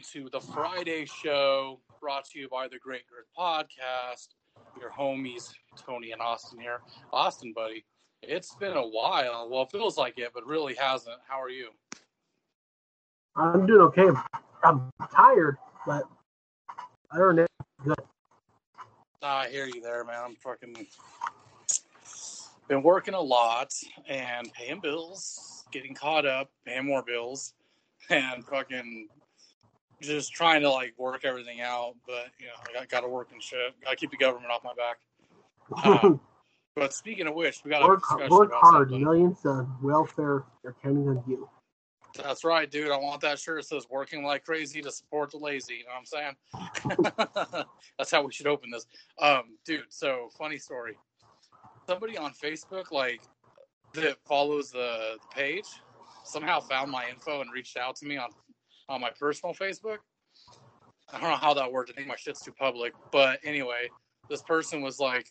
To the Friday show brought to you by the Great Girth Podcast. Your homies, Tony and Austin here. Austin, buddy, it's been a while. Well, it feels like it, but really hasn't. How are you? I'm doing okay. I'm tired, but other than that, good. I hear you there, man. I'm fucking been working a lot and paying bills, getting caught up, paying more bills, and fucking just trying to like work everything out. But you know, I got to work and shit. Got to keep the government off my back. Um, but speaking of which, we got work, a work hard. something. Millions of welfare are counting on you. That's right, dude. I want that shirt that says "Working like crazy to support the lazy." You know what I'm saying? That's how we should open this, um, dude. So funny story. Somebody on Facebook, like that follows the, the page, somehow found my info and reached out to me on on my personal Facebook. I don't know how that worked. I think my shit's too public, but anyway, this person was like,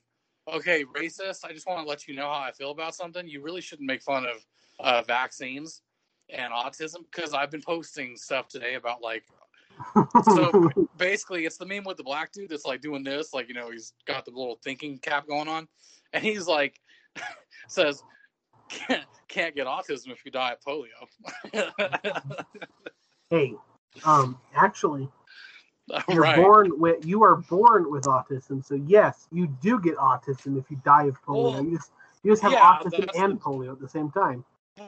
"Okay, racist. I just want to let you know how I feel about something. You really shouldn't make fun of uh, vaccines." and autism because I've been posting stuff today about like so basically it's the meme with the black dude that's like doing this like you know he's got the little thinking cap going on and he's like says can't, can't get autism if you die of polio hey, um, actually, you're right born with you are born with autism. So yes, you do get autism if you die of polio. Well, you just you just have yeah, autism and polio at the same time.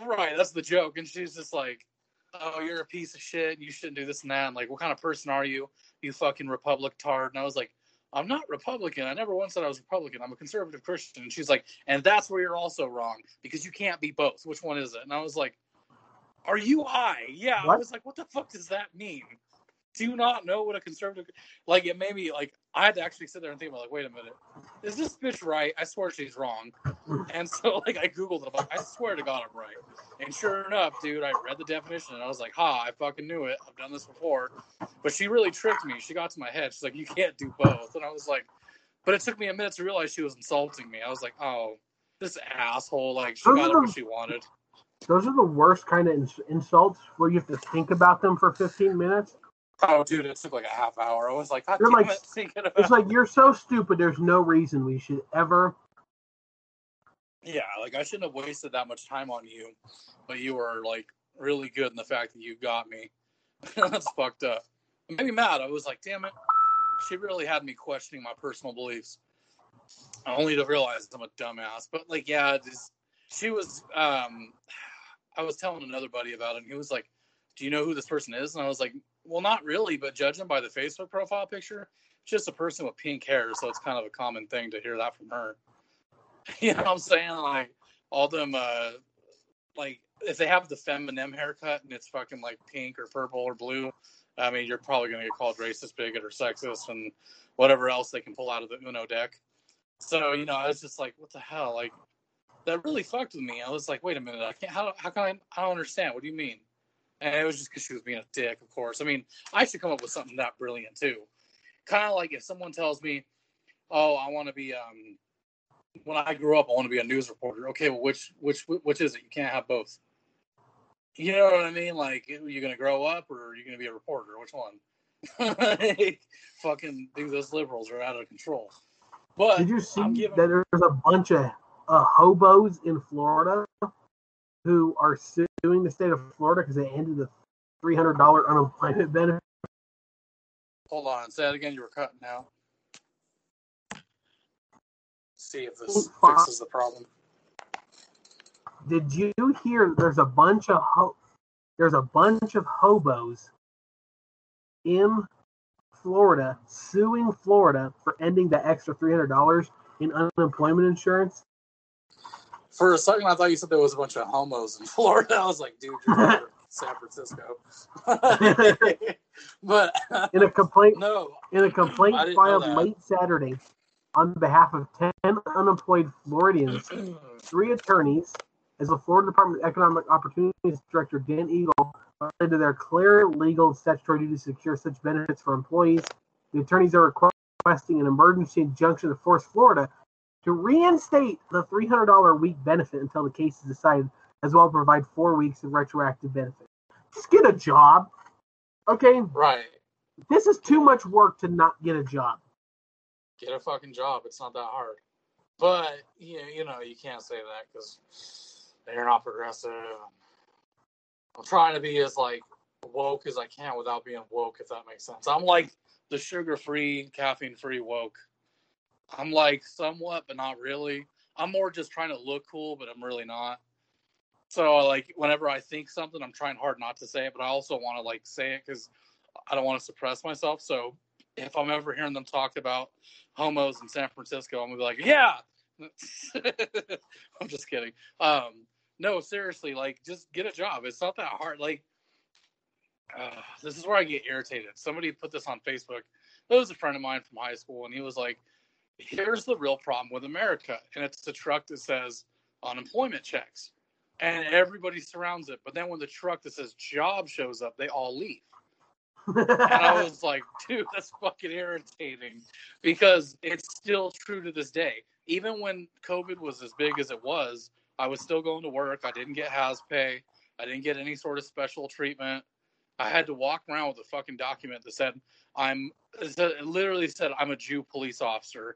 right that's the joke and she's just like oh you're a piece of shit you shouldn't do this and that and like what kind of person are you you fucking republic tard and i was like i'm not republican i never once said i was republican i'm a conservative christian and she's like and that's where you're also wrong because you can't be both which one is it and i was like are you high yeah i was like what the fuck does that mean do you not know what a conservative like it made me like i had to actually sit there and think about like wait a minute is this bitch right i swear she's wrong and so like I googled it. I'm like, I swear to God I'm right. And sure enough, dude, I read the definition and I was like, ha, I fucking knew it. I've done this before. But she really tricked me. She got to my head. She's like, you can't do both. And I was like, but it took me a minute to realize she was insulting me. I was like, oh, this asshole. Like she Those got what she wanted. Those are the worst kind of ins- insults where you have to think about them for 15 minutes. Oh, dude, it took like a half hour. I was like, God like- it, thinking about It's like you're so stupid. There's no reason we should ever. Yeah, like I shouldn't have wasted that much time on you, but you were like really good in the fact that you got me. That's fucked up. It made me mad. I was like, damn it. She really had me questioning my personal beliefs. Only to realize I'm a dumbass. But like, yeah, just she was um I was telling another buddy about it and he was like, Do you know who this person is? And I was like, Well not really, but judging by the Facebook profile picture, it's just a person with pink hair, so it's kind of a common thing to hear that from her. You know what I'm saying? Like all them uh like if they have the feminine haircut and it's fucking like pink or purple or blue, I mean you're probably gonna get called racist, bigot, or sexist and whatever else they can pull out of the Uno deck. So, you know, I was just like, what the hell? Like that really fucked with me. I was like, wait a minute, I can't how how can I I don't understand. What do you mean? And it was just because she was being a dick, of course. I mean, I should come up with something that brilliant too. Kind of like if someone tells me, "Oh, I want to be um, when I grow up, I want to be a news reporter." Okay, well, which which which is it? You can't have both. You know what I mean? Like, you're you gonna grow up or are you gonna be a reporter? Which one? Fucking do those liberals are out of control. But Did you see giving- that there's a bunch of uh, hobos in Florida who are suing the state of Florida because they ended the $300 unemployment benefit? hold on, say that again. You were cutting out. See if this fixes the problem. Did you hear there's a bunch of ho- there's a bunch of hobos in Florida suing Florida for ending the extra $300 in unemployment insurance? For a second, I thought you said there was a bunch of homos in Florida. I was like, dude, you're San Francisco. but In a complaint no, in a complaint I didn't know filed late Saturday on behalf of 10 unemployed Floridians, three attorneys, as the Florida Department of Economic Opportunities Director Dane Eagle related to their clear legal statutory duty to secure such benefits for employees. The attorneys are requesting an emergency injunction to force Florida to reinstate the $300 a week benefit until the case is decided, as well as provide four weeks of retroactive benefit. just get a job. Okay, Right. this is too much work to not get a job. Get a fucking job. It's not that hard. But you you know you can't say that because they're not progressive. I'm trying to be as like woke as I can without being woke, if that makes sense. I'm like the sugar-free, caffeine-free woke. I'm like somewhat, but not really. I'm more just trying to look cool, but I'm really not. So like whenever I think something, I'm trying hard not to say it, but I also want to like say it because I don't want to suppress myself. So if I'm ever hearing them talk about homos in San Francisco, I'm gonna be like, yeah. I'm just kidding. Um, no, seriously, like just get a job. It's not that hard. Like, uh, this is where I get irritated. Somebody put this on Facebook. It was a friend of mine from high school, and he was like, "Here's the real problem with America," and it's the truck that says unemployment checks, and everybody surrounds it. But then when the truck that says job shows up, they all leave. And I was like, dude, that's fucking irritating because it's still true to this day. Even when COVID was as big as it was, I was still going to work. I didn't get has pay. I didn't get any sort of special treatment. I had to walk around with a fucking document that said I'm it literally said I'm a Jew police officer,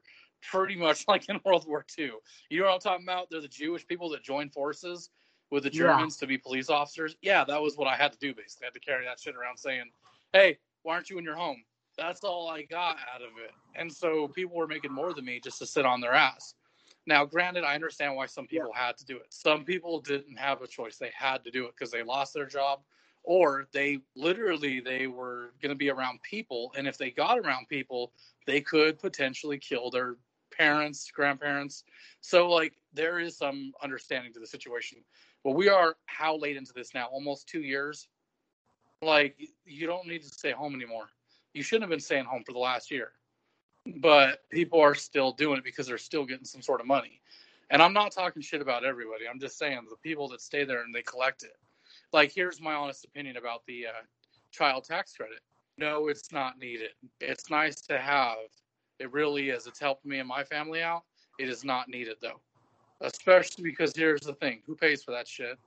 pretty much like in World War II. You know what I'm talking about? They're the Jewish people that joined forces with the Yeah. Germans to be police officers. Yeah, that was what I had to do basically. I had to carry that shit around saying, Hey, why aren't you in your home? That's all I got out of it. And so people were making more than me just to sit on their ass. Now, granted, I understand why some people had to do it. Some people didn't have a choice. They had to do it because they lost their job or they literally they were going to be around people and if they got around people, they could potentially kill their parents, grandparents. So like there is some understanding to the situation. But we are how late into this now? Almost 2 years. Like you don't need to stay home anymore. You shouldn't have been staying home for the last year but people are still doing it because they're still getting some sort of money. And I'm not talking shit about everybody. I'm just saying the people that stay there and they collect it. Like, here's my honest opinion about the uh, child tax credit. No, it's not needed. It's nice to have. It really is. It's helped me and my family out. It is not needed though, especially because here's the thing: who pays for that shit?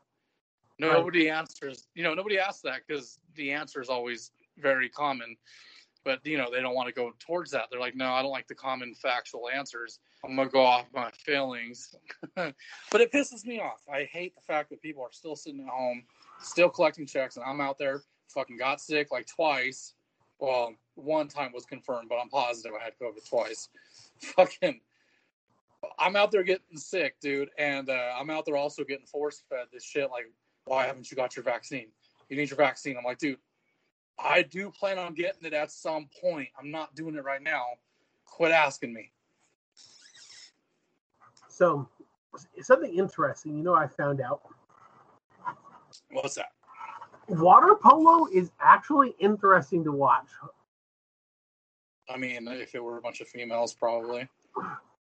Nobody answers. You know, nobody asks that because the answer is always very common but you know they don't want to go towards that they're like no i don't like the common factual answers i'm gonna go off my feelings but it pisses me off i hate the fact that people are still sitting at home still collecting checks and i'm out there fucking got sick like twice well one time was confirmed but i'm positive i had covid twice fucking i'm out there getting sick dude and uh, i'm out there also getting force fed this shit like why haven't you got your vaccine you need your vaccine i'm like dude I do plan on getting it at some point. I'm not doing it right now. Quit asking me. so, something interesting, you know, I found out What's that? water polo is actually interesting to watch. I mean, if it were a bunch of females, probably.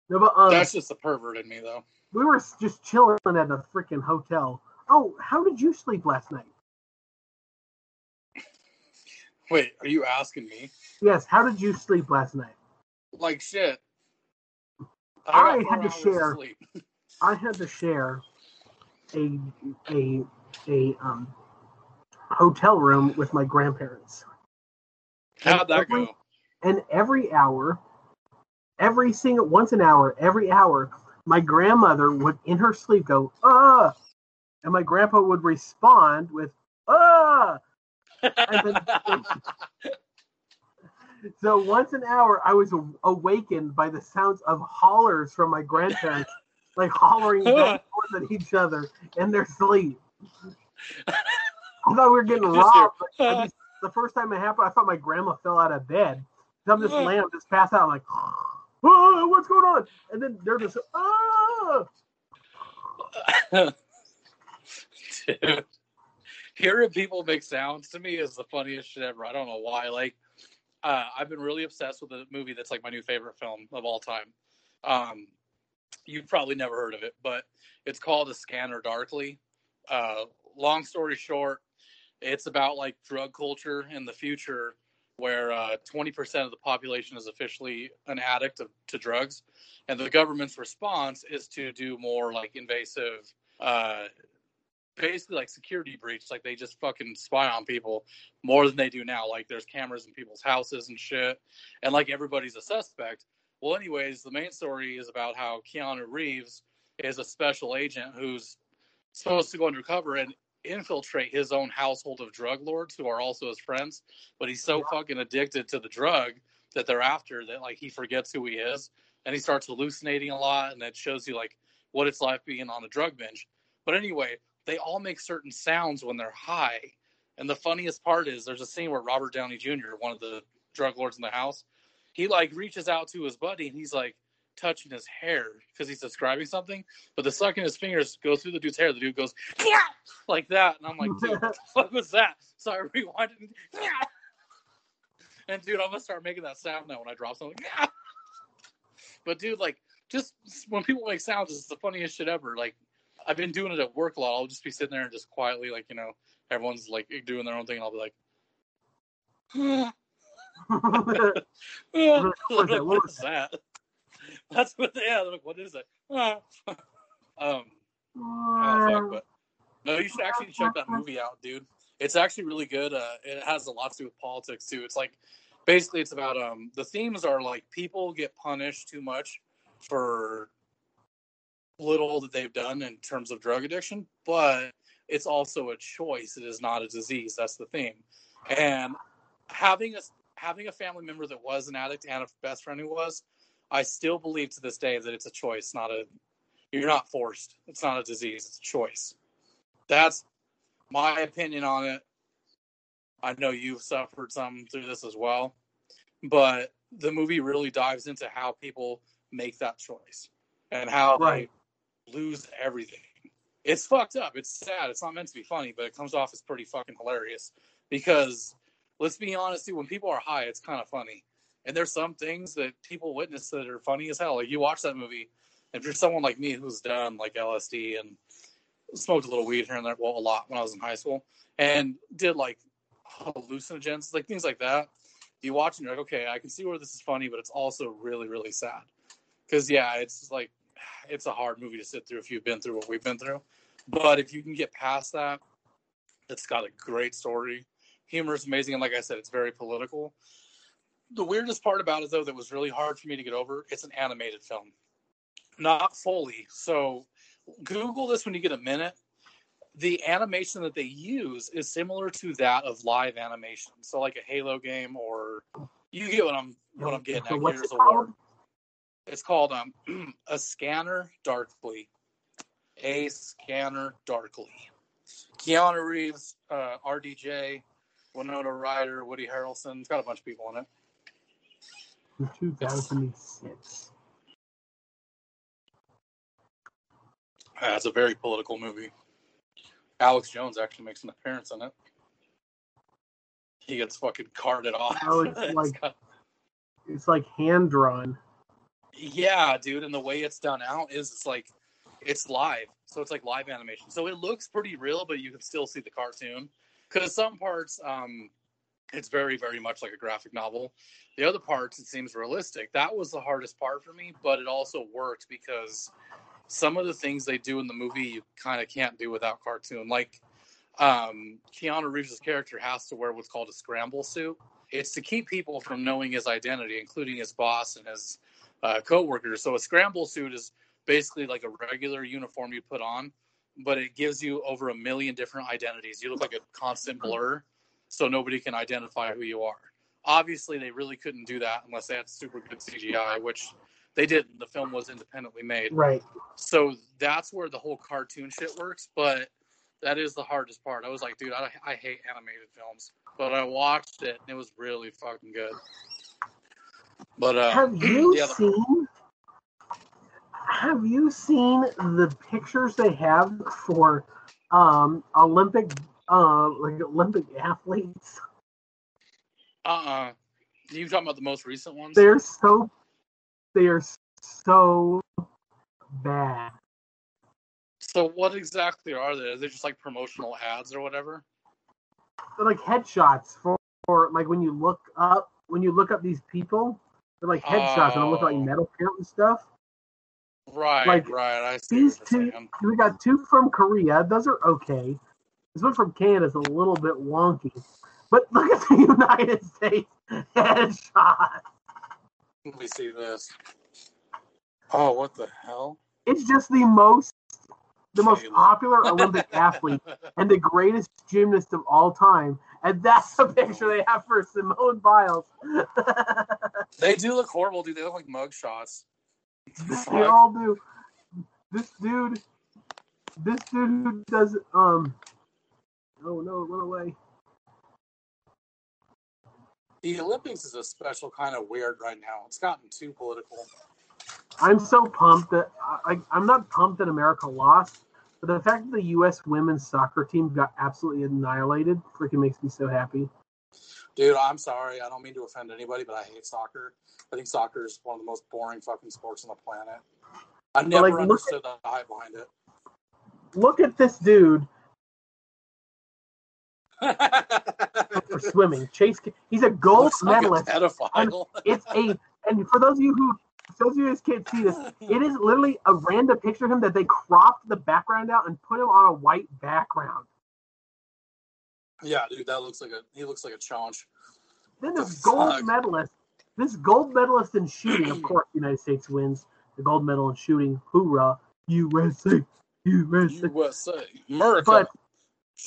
No, but um, That's just the pervert in me, though. we were just chilling at a freaking hotel. Oh, how did you sleep last night? Wait, are you asking me? Yes, how did you sleep last night? Like shit. I got had to share- sleep. I had to share a a a um hotel room with my grandparents. How'd that go? And every hour, every single once an hour, every hour, my grandmother would in her sleep go, ah and my grandpa would respond with ah and then- So once an hour, I was awakened by the sounds of hollers from my grandparents, like hollering back and at each other in their sleep. I thought we were getting robbed. just- the first time it happened, I thought my grandma fell out of bed. So I'm just laying, I'm just passed out. I'm like, oh, what's going on? And then they're just, ah. Dude, hearing people make sounds to me is the funniest shit ever. I don't know why. Like, uh, I've been really obsessed with a movie that's like my new favorite film of all time. Um, you've probably never heard of it, but it's called A Scanner Darkly. Uh, long story short, it's about like drug culture in the future where uh, 20% of the population is officially an addict of, to drugs. And the government's response is to do more like invasive uh, basically like security breach. Like they just fucking spy on people more than they do now. Like there's cameras in people's houses and shit, and like everybody's a suspect. Well, anyways, the main story is about how Keanu Reeves is a special agent who's supposed to go undercover and infiltrate his own household of drug lords who are also his friends. But he's so fucking addicted to the drug that they're after that like he forgets who he is and he starts hallucinating a lot and that shows you like what it's like being on a drug binge. But anyway, they all make certain sounds when they're high. And the funniest part is there's a scene where Robert Downey Jr., one of the drug lords in the house, he like reaches out to his buddy and he's like touching his hair because he's describing something. But the second his fingers go through the dude's hair, the dude goes yeah! like that, and I'm like, dude, what the fuck was that? So I rewinded. Yeah! And dude, I'm gonna start making that sound now when I drop something. Yeah! But dude, like, just when people make sounds, it's the funniest shit ever. Like, I've been doing it at work a lot. I'll just be sitting there and just quietly, like, you know, everyone's like doing their own thing, and I'll be like. What was that? What what was that? That's what. Yeah, they're like, what is it? um. Oh fuck! But no, you should actually check that movie out, dude. It's actually really good. Uh, it has a lot to do with politics too. It's like basically it's about um the themes are like people get punished too much for little that they've done in terms of drug addiction, but it's also a choice. It is not a disease. That's the theme. And having a having a family member that was an addict and a best friend who was, I still believe to this day that it's a choice, not a you're not forced. It's not a disease, it's a choice. That's my opinion on it. I know you've suffered some through this as well, but the movie really dives into how people make that choice and how Right. they lose everything. It's fucked up. It's sad. It's not meant to be funny, but it comes off as pretty fucking hilarious because let's be honest, dude, when people are high, it's kind of funny. And there's some things that people witness that are funny as hell. Like you watch that movie, and if you're someone like me who's done like LSD and smoked a little weed here and there, well, a lot when I was in high school, and did like hallucinogens, like things like that. You watch and you're like, okay, I can see where this is funny, but it's also really, really sad. Because yeah, it's like it's a hard movie to sit through if you've been through what we've been through. But if you can get past that, it's got a great story. Humor is amazing, and like I said, it's very political. The weirdest part about it, though, that was really hard for me to get over, it's an animated film, not fully. So Google this when you get a minute. The animation that they use is similar to that of live animation. So like a Halo game, or you get what I'm what I'm getting at. what's Gears it called? It's called um a scanner darkly. A scanner darkly. Keanu Reeves, uh, RDJ, Winona Ryder, Woody Harrelson. It's got a bunch of people in it. In 2006. That's a very political movie. Alex Jones actually makes an appearance in it. He gets fucking carted off. Like- got- It's like hand drawn. yeah, dude, and the way it's done out is it's like it's live, so it's like live animation. So it looks pretty real, but you can still see the cartoon because some parts, um, it's very, very much like a graphic novel. The other parts, it seems realistic. That was the hardest part for me, but it also worked because some of the things they do in the movie you kind of can't do without cartoon. Like um, Keanu Reeves' character has to wear what's called a scramble suit. It's to keep people from knowing his identity, including his boss and his uh, co-workers. So a scramble suit is basically like a regular uniform you put on, but it gives you over a million different identities. You look like a constant blur, so nobody can identify who you are. Obviously, they really couldn't do that unless they had super good CGI, which they didn't. The film was independently made. Right. So that's where the whole cartoon shit works, but that is the hardest part. I was like, dude, I, I hate animated films, but I watched it and it was really fucking good. But uh, have you yeah, seen? Have you seen the pictures they have for um Olympic uh like Olympic athletes? uh-uh. You talking about the most recent ones? They're so they are so bad. So what exactly are they? Are they just like promotional ads or whatever? They're like headshots for, for like when you look up when you look up these people, they're like headshots and they look like Oh. metal count and stuff. Right, Like, right. I see These two, we got two from Korea. Those are okay. This one from Canada is a little bit wonky. But look at the United States headshot. Let me see this. Oh, what the hell? It's just the most, the most popular Olympic athlete and the greatest gymnast of all time. And that's the picture they have for Simone Biles. They do look horrible, dude. They look like mug shots. they all do. This dude, this dude who does um. Oh no! run away. The Olympics is a special kind of weird right now. It's gotten too political. I'm so pumped that I, I, I'm not pumped that America lost, but the fact that the U.S. women's soccer team got absolutely annihilated freaking makes me so happy. Dude, I'm sorry. I don't mean to offend anybody, but I hate soccer. I think soccer is one of the most boring fucking sports on the planet. I never like, understood the hype behind it. Look at this dude for swimming. Chase, he's a gold Looks like a medalist. It's a, and for those of you who, those of you who can't see this, it is literally a random picture of him that they cropped the background out and put him on a white background. yeah, dude, that looks like a he looks like a challenge. Then The this gold fuck? medalist, this gold medalist in shooting, of course, the United States wins the gold medal in shooting. Hoorah, USA, USA! USA, America. But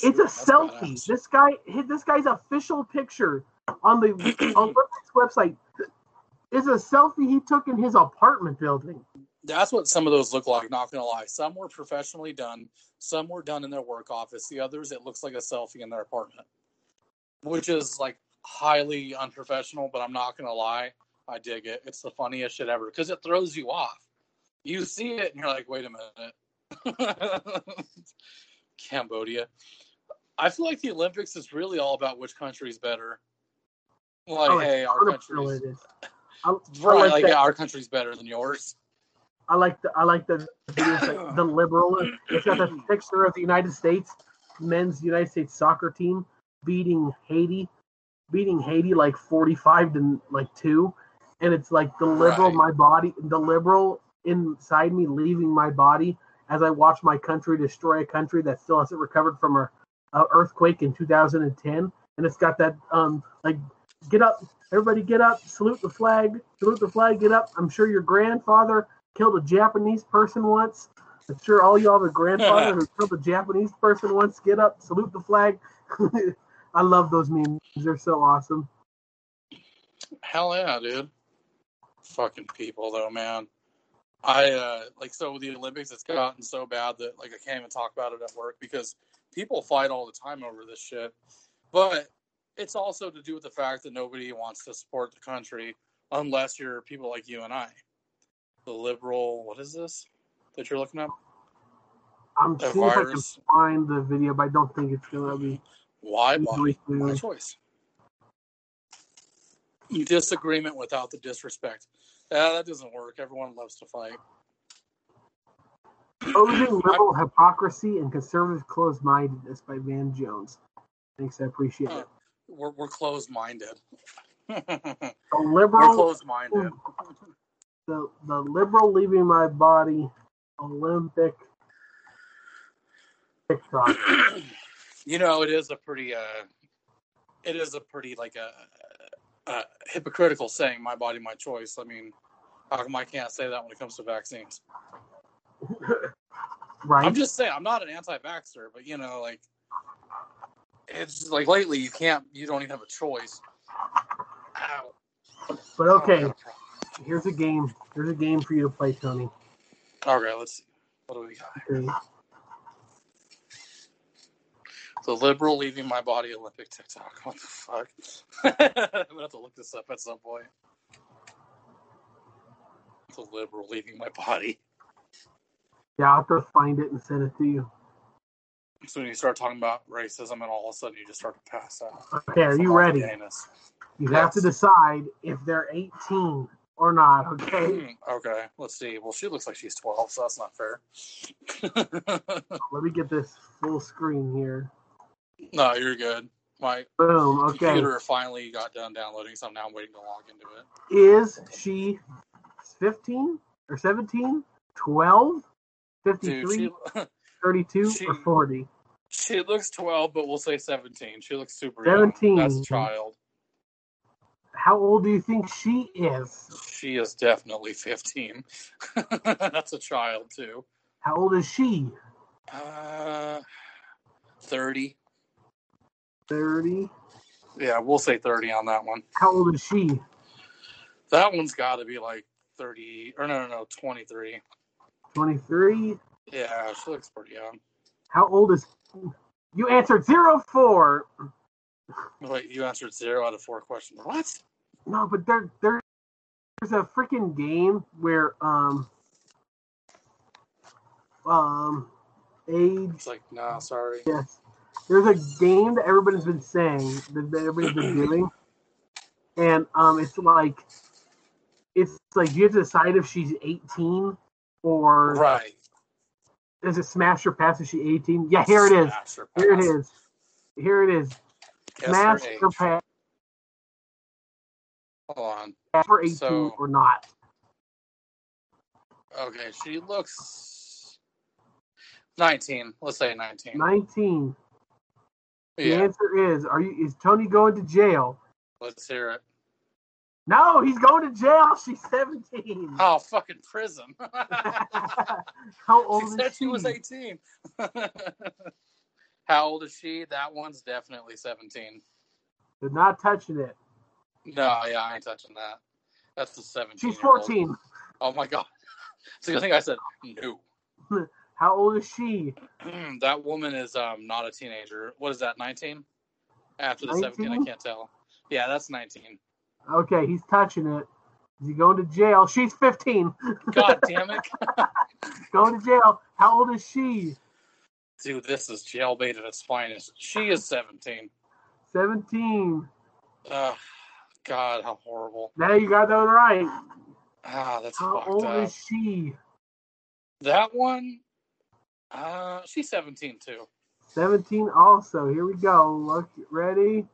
It's a that's selfie. badass. This guy, his- this guy's official picture on the Olympics website is a selfie he took in his apartment building. That's what some of those look like. Not gonna lie, some were professionally done. Some were done in their work office. The others, it looks like a selfie in their apartment, which is like highly unprofessional. But I'm not gonna lie, I dig it. It's the funniest shit ever because it throws you off. You see it and you're like, wait a minute. Cambodia. I feel like the Olympics is really all about which country's better. Like, Oh, hey, our 100% country's is. I, right. like Like, yeah, our country's better than yours. I like the I like the the liberal. It's got the picture of the United States men's United States soccer team beating Haiti, beating Haiti like forty five to like two, and it's like the liberal Right. my body, the liberal inside me leaving my body as I watch my country destroy a country that still hasn't recovered from a, a earthquake in 2010, and it's got that um like get up, everybody get up, salute the flag, salute the flag, get up. I'm sure your grandfather killed a Japanese person once. I'm sure all y'all have a grandfather who killed a Japanese person once. Get up, salute the flag. I love those memes. They're so awesome. Hell yeah, dude. Fucking people though, man. I uh like so with the Olympics it's gotten so bad that like I can't even talk about it at work because people fight all the time over this shit. But it's also to do with the fact that nobody wants to support the country unless you're people like you and I. The liberal what is this that you're looking up? I'm seeing if I can find the video, but I don't think it's gonna be Why body? My choice. Disagreement without the disrespect. Yeah, that doesn't work. Everyone loves to fight. Opposing liberal hypocrisy and conservative closed-mindedness by Van Jones. Thanks, I appreciate it. We're we're closed minded. we're The liberal, closed minded. the, the liberal leaving my body, Olympic TikTok. you know, it is a pretty uh it is a pretty like a, a hypocritical saying my body my choice. I mean, how come I can't say that when it comes to vaccines? right? I'm just saying I'm not an anti-vaxxer, but you know, like it's just like lately you can't you don't even have a choice. Ow. but okay, here's a game. Here's a game for you to play, Tony. Okay, let's see. What do we got? Okay. The liberal leaving my body Olympic TikTok. What the fuck? I'm gonna have to look this up at some point. The liberal leaving my body. Yeah, I'll have to find it and send it to you. So when you start talking about racism, and all of a sudden you just start to pass out. Okay, are you ready? gayness. You have to decide if they're 18 or not. Okay. okay, let's see. Well, she looks like she's 12, so that's not fair. Let me get this full screen here. no, you're good. My Boom. Okay. computer finally got done downloading, so now I'm waiting to log into it. Is she 15 or 17 12, Dude, 53, she 32, she- or 40? she looks 12, but we'll say 17. She looks super young. 17. That's a child. How old do you think she is? She is definitely 15. That's a child too. How old is she? Uh, 30. 30. Yeah, we'll say 30 on that one. How old is she? That one's got to be like 30 or no, no, no, 23. 23. Yeah, she looks pretty young. How old is you answered zero four. Wait, you answered zero out of four questions. What? No, but there there there's a freaking game where um um age It's like, nah, sorry. yes. There's a game that everybody's been saying that that everybody's been doing. And um it's like it's like you have to decide if she's 18 or Right. is it smash or she's 18? Yeah, here it is. Here it is. Here it is. Guess Smash or pass Hold on. for 18 So- or not. Okay, she looks 19. Let's say 19. 19. The Yeah, answer is: Are you? Is Tony going to jail? let's hear it. No, he's going to jail. She's 17. Oh, fucking prison. How old she old said she? she was 18. How old is she? That one's definitely 17. They're not touching it. No, yeah, I ain't touching that. That's the 17. She's 14. Oh my god. It's a good thing I said no. How old is she? that woman is um not a teenager. What is that, 19? After the 17, I can't tell. Yeah, that's 19. Okay, he's touching it. Is he going to jail? She's 15. God damn it. going to jail. How old is she? Dude, this is jailbait at its finest. She is 17. 17. Ugh, God, how horrible. Now you got that right. Ah, that's How fucked old up. is she? That one, uh, she's 17 too. 17 also. Here we go. Look, ready?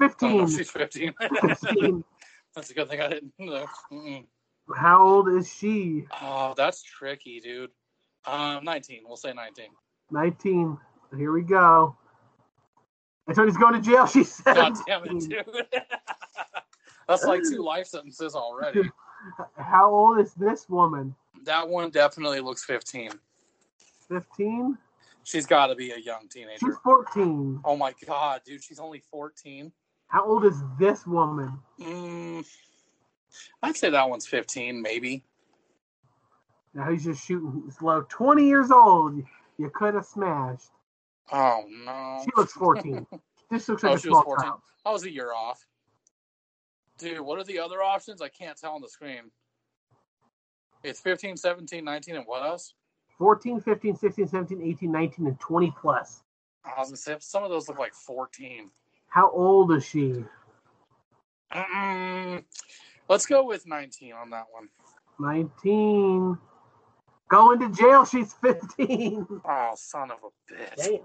Oh, 15. no, she's 15. 15. That's a good thing I didn't know. Mm-mm. How old is she? Oh, that's tricky, dude. Um, 19. We'll say 19. 19. Here we go. And Tony's going to jail. She's 17. God damn it, dude. that's like two life sentences already. How old is this woman? That one definitely looks 15. 15? She's got to be a young teenager. She's teenager. 14. Oh my god, dude, she's only 14. How old is this woman? Mm, I'd say that one's 15, maybe. Now he's just shooting slow. 20 years old. You could have smashed. Oh no. She looks 14. this looks like Oh, a small 14. child. I was a year off. Dude, what are the other options? I can't tell on the screen. It's 15, 17, 19, and what else? 14, 15, 16, 17, 18, 19, and 20 plus. I was gonna say some of those look like 14. How old is she? Mm-mm. Let's go with 19 on that one. 19. Going to jail. She's 15. Oh, son of a bitch. Damn.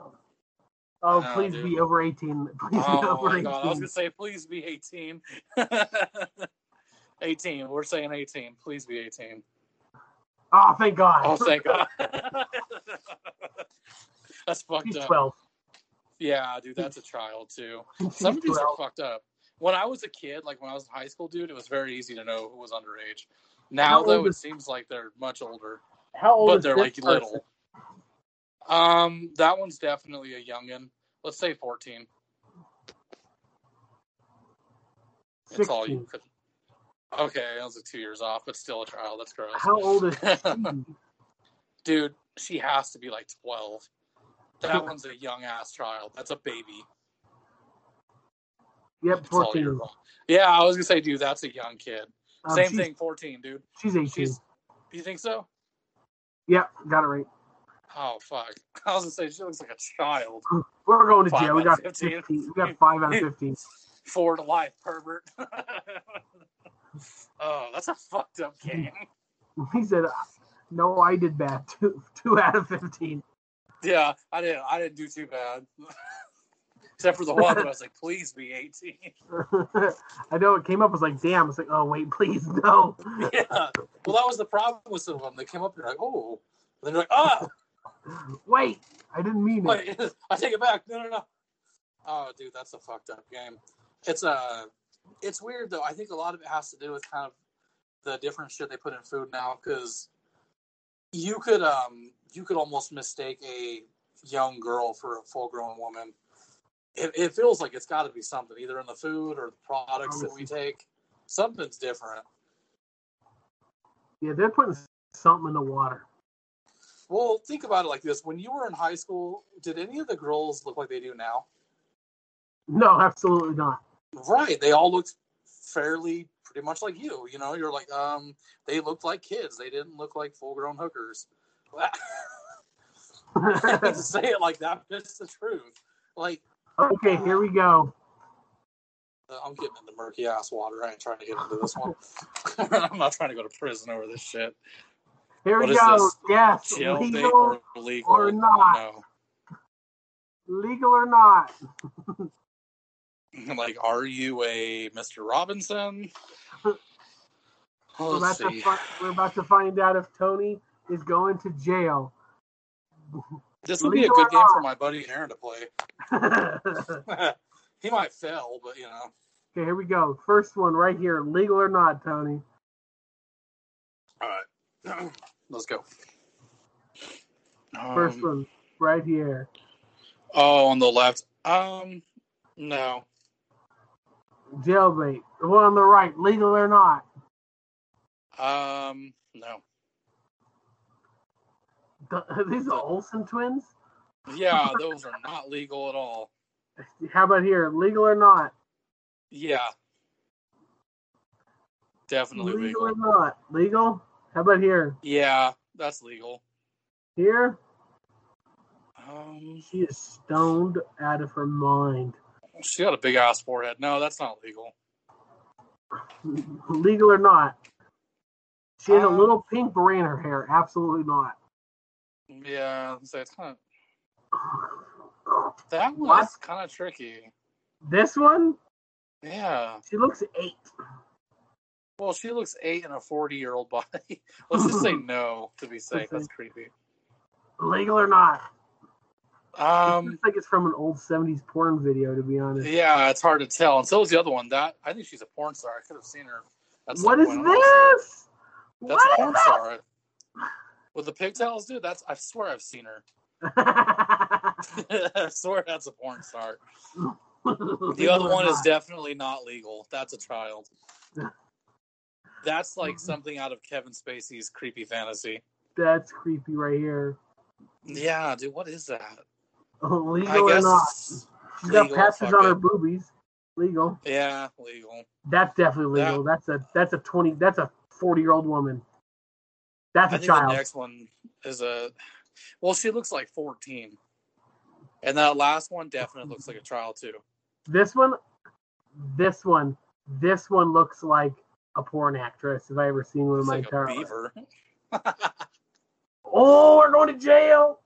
Oh, No, please dude. be over 18. Please be Oh over my 18. god, I was gonna say please be 18. 18. We're saying 18. Please be 18. Oh, thank God. Oh, thank God. That's fucked She's up. 12. Yeah, dude, that's a child too. Some of these are fucked up. When I was a kid, like when I was in high school, dude, it was very easy to know who was underage. Now, How though, it is- seems like they're much older, How old but they're like person? little. Um, that one's definitely a youngin. Let's say 14. That's all you could. Okay, I was like two years off, but still a child. That's gross. How old is? Dude, she has to be like 12. That one's a young ass child. That's a baby. Yep, 14. you're. Yeah, I was gonna say, dude, that's a young kid. Um, Same thing, 14, dude. She's 18. She's. You think so? Yep, got it right. Oh fuck! I was gonna say she looks like a child. We're going to Five jail. We got 15. 15. We got 5 out of 15. Four to life, pervert. oh, that's a fucked up game. He said, no, I did bad. Two, two out of 15. Yeah, I didn't. I didn't do too bad. Except for the one I was like, please be 18. I know it came up. I was like, damn. It's like, oh wait, please no. yeah. Well, that was the problem with some of them. They came up and they're like, oh. And then they're like, oh, Wait, I didn't mean it. I take it back. No, no, no. Oh, dude, that's a fucked up game. It's uh, it's weird though. I think a lot of it has to do with kind of the different shit they put in food now because you could um you could almost mistake a young girl for a full grown woman. It, it feels like it's got to be something either in the food or the products that we take. Something's different. Yeah, they're putting something in the water. Well, think about it like this: when you were in high school, did any of the girls look like they do now? No, absolutely not. Right. They all looked fairly pretty much like you. You know, you're like, um, they looked like kids. They didn't look like full grown hookers. To say it like that, but it's the truth. Like, okay, here we go. uh, I'm getting into murky ass water. I ain't trying to get into this one. I'm not trying to go to prison over this shit. Here What we go. this? Yes, Jail legal, or illegal? or not. No. legal or not. Like, are you a Mr. Robinson? We're about, to fi- we're about to find out if Tony is going to jail. This would be a good game not? for my buddy Aaron to play. he might fail, but you know. Okay, here we go. First one right here. Legal or not, Tony? All right, let's go. First Um, one right here. Oh, on the left. Um, no. Jailbait. The one on the right. Legal or not? Um, no. The- Are these the Olsen twins? Yeah, those are not legal at all. How about here? Legal or not? Yeah, definitely Legal legal. or not? Legal? How about here? Yeah, that's legal. Here? Um, She is stoned out of her mind. She got a big ass forehead. No, that's not legal. Legal or not? She has a Um, little pink beret in her hair. Absolutely not. Yeah, so it's kind of that is kind of tricky. This one, Yeah. she looks eight. Well, she looks eight in a forty-year-old body. Let's just say no to be safe. That's creepy. Legal or not? It Um, looks like it's from an old 70s porn video, to be honest. yeah, it's hard to tell. And so is the other one. That I think she's a porn star. I could have seen her. At some What is point. I'm not sure. this? That's What a porn star. With the pigtails, dude. That's I swear I've seen her. I swear that's a porn star. The other one is definitely not legal. That's a child. That's like something out of Kevin Spacey's creepy fantasy. That's creepy right here. Yeah, dude, what is that? Legal or not? She's got patches on her boobies. Legal. Yeah, legal. That's definitely That- legal. That's a that's a twenty. That's a forty year old woman. That's I a child. the next one is a. Well, she looks like fourteen, and that last one definitely looks like a child too. This one, this one, this one looks like a porn actress. If I ever seen one in It's my like entire a life. beaver. Oh, we're going to jail.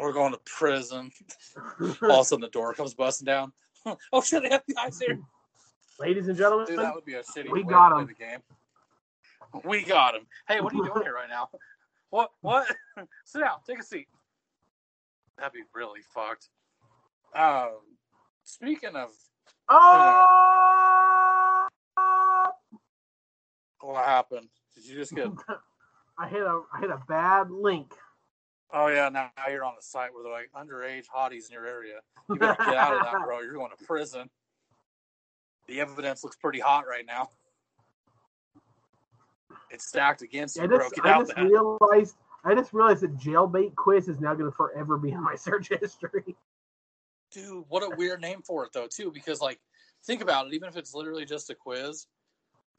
We're going to prison. All of a sudden, the door comes busting down. oh shit! The FBI's here. Ladies and gentlemen, Dude, that would be a shitty We got him. the game. We got him. Hey, what are you doing here right now? What? What? Sit down. Take a seat. That'd be really fucked. Um, speaking of oh, what happened, did you just get? I hit a I hit a bad link. Oh yeah, now, now you're on a site where they're like underage hotties in your area. You better get out of that, bro. You're going to prison. The evidence looks pretty hot right now. It's stacked against you, I bro. just, Get I out just there. realized I just realized that jailbait quiz is now going to forever be in my search history. Dude, what a weird name for it though, too, because like think about it, even if it's literally just a quiz,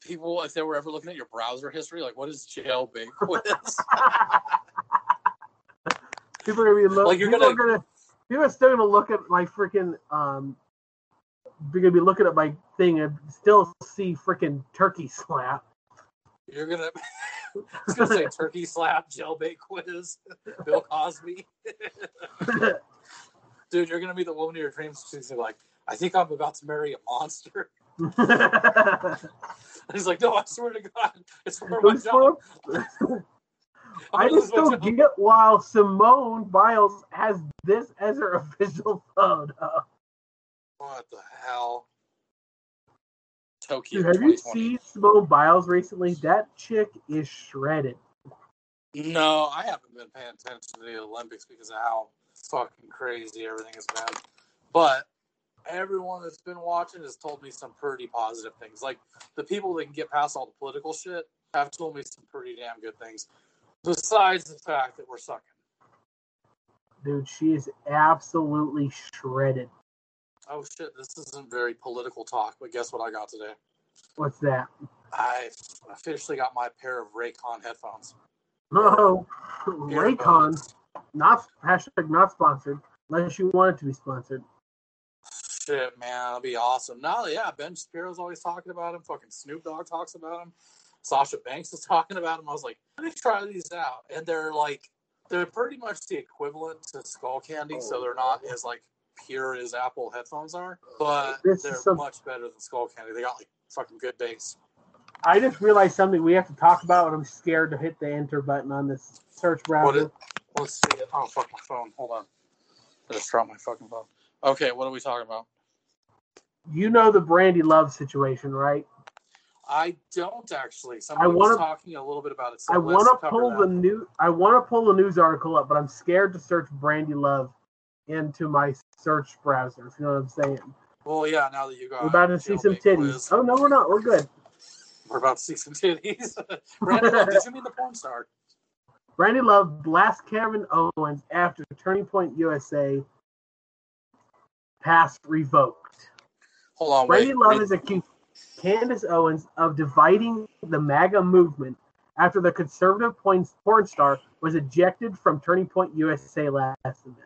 people if they were ever looking at your browser history, like what is jailbait quiz? People are gonna be lo- Like, you're people gonna- are gonna people are still gonna look at my freaking um. They're gonna be looking at my thing and still see freaking turkey slap. You're gonna I was gonna say turkey slap, jailbait quiz, Bill Cosby. Dude, you're gonna be the woman of your dreams. She's like, I think I'm about to marry a monster. He's like, no, I swear to God, it's for my job. I just don't get why Simone Biles has this as her official photo. What the hell? Tokyo Dude, have you seen Simone Biles recently? That chick is shredded. No, I haven't been paying attention to the Olympics because of how fucking crazy everything has been. But everyone that's been watching has told me some pretty positive things. Like the people that can get past all the political shit have told me some pretty damn good things. Besides the fact that we're sucking. Dude, she is absolutely shredded. Oh shit, this isn't very political talk, but guess what I got today? What's that? I officially got my pair of Raycon headphones. No, Raycon, not hashtag not sponsored, unless you want it to be sponsored. Shit, man, that'll be awesome. No, yeah, Ben Shapiro's always talking about him. Fucking Snoop Dogg talks about him. Sasha Banks is talking about them. I was like, let me try these out, and they're like, they're pretty much the equivalent to Skull Candy, so oh, they're not as like pure as Apple headphones are, but they're some- much better than Skull Candy. They got like fucking good bass. I just realized something we have to talk about, and I'm scared to hit the enter button on this search What browser. is, let's see it. Oh fuck my phone. Hold on. I just dropped my fucking phone. Okay, what are we talking about? You know the Brandi Love situation, right? I don't actually. Somebody I wanna- talking a little bit about it. So I want to pull the new. I want to pull the news article up, but I'm scared to search Brandi Love into my search browser. If you know what I'm saying. Well, yeah. Now that you got, We're about to see some titties. quiz, Oh no, we're not. We're good. We're about to see some titties. Brandon, Love, did you mean the porn star? Brandi Love blasts Kevin Owens after Turning Point USA pass revoked. Hold on, Brandi wait. Love read- has accused Candace Owens of dividing the MAGA movement after the conservative porn star was ejected from Turning Point USA last event.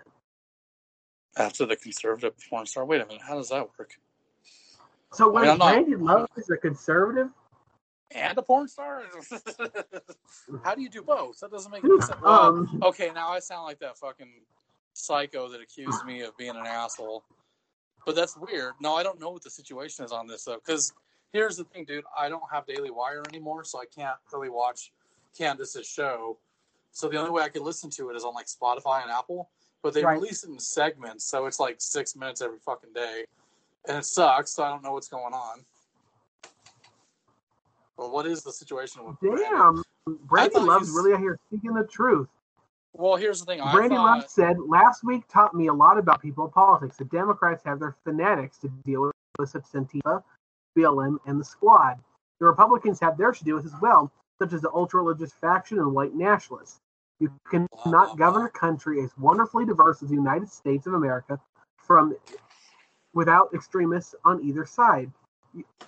after the conservative porn star. Wait a minute. How does that work? So I when mean, I'm not- Love is a conservative, And a porn star? How do you do both? That doesn't make any sense. Well, um, okay, now I sound like that fucking psycho that accused me of being an asshole. But that's weird. No, I don't know what the situation is on this though. Because here's the thing, dude. I don't have Daily Wire anymore, so I can't really watch Candace's show. So the only way I can listen to it is on like Spotify and Apple. But they Right. release it in segments, so it's like six minutes every fucking day, and it sucks. So I don't know what's going on. Well, what is the situation with Brandon? damn, Brandi Love's really out here speaking the truth. Well, here's the thing. Brandi thought, Love said, "Last week taught me a lot about people politics. The Democrats have their fanatics to deal with, such as Antifa, BLM, and the Squad. The Republicans have theirs to deal with as well, such as the ultra-religious faction and white nationalists. You cannot govern a country as wonderfully diverse as the United States of America from without extremists on either side.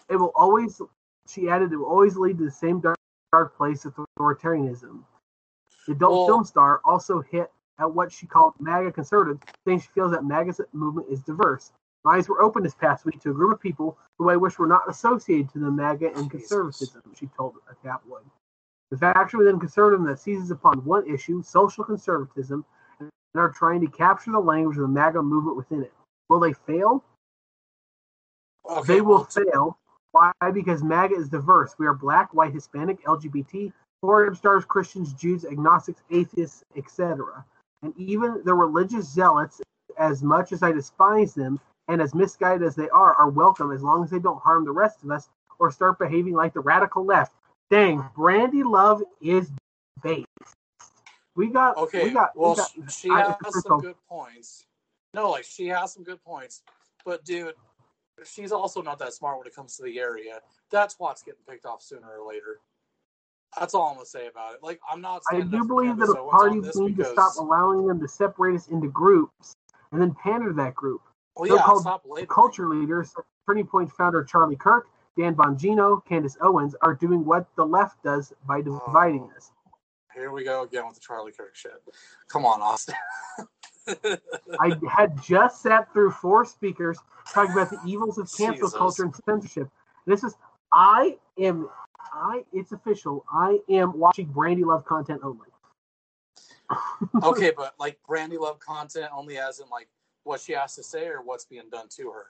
It will always," she added, "it will always lead to the same dark, dark place of authoritarianism." The adult Well- film star also hit at what she called MAGA conservative, saying she feels that MAGA's movement is diverse. My eyes were opened this past week to a group of people who I wish were not associated to the MAGA and conservatism, she told a tabloid. The faction within conservatism that seizes upon one issue, social conservatism, and are trying to capture the language of the MAGA movement within it. Will they fail? okay, they will fail. Why? Because MAGA is diverse. We are black, white, Hispanic, LGBT, foreign stars, Christians, Jews, agnostics, atheists, etc. And even the religious zealots, as much as I despise them and as misguided as they are, are welcome as long as they don't harm the rest of us or start behaving like the radical left. Dang, Brandi Love is based. We got Okay, we got, well, we got she I- has some Crystal. good points. No, like she has some good points, but dude, she's also not that smart when it comes to the area. That's what's getting picked off sooner or later. That's all I'm gonna say about it. Like, I'm not. I do believe that Candace if Owens on parties need to stop allowing them to separate us into groups and then pander that group. Well, yeah, so-called. Culture leaders, Turning Point founder Charlie Kirk, Dan Bongino, Candace Owens are doing what the left does by oh. dividing Oh. us. Here we go again with the Charlie Kirk shit. Come on, Austin. I had just sat through four speakers talking about the evils of cancel Jesus. culture and censorship. This is I am I it's official. I am watching Brandi Love content only. okay, but like Brandi Love content only as in like what she has to say or what's being done to her.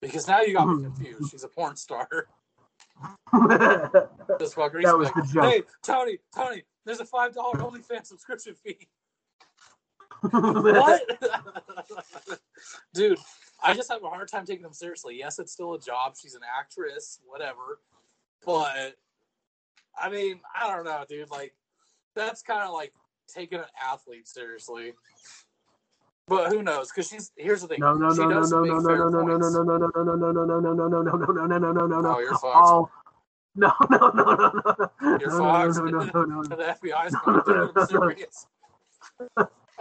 Because now you got me Hmm. confused. She's a porn star. This fucker. That was like, the joke. Hey, Tony, Tony, there's a five dollar OnlyFans subscription fee. What? Dude, I just have a hard time taking them seriously. Yes, it's still a job. She's an actress, whatever. But I mean, I don't know, dude. Like, that's kind of like taking an athlete seriously. But who knows? Because she's here's the thing. No, no, she no, no, does no, make no, no, fair no, no, no, points. no, no, no, no, no, no, no, no, no, no, no, no, no, no, no, no, no, no. Oh, you're fucked. All no, no, no, no, no, no, You're no, no, fucked. no, no, no, no. the FBI's going to take him serious.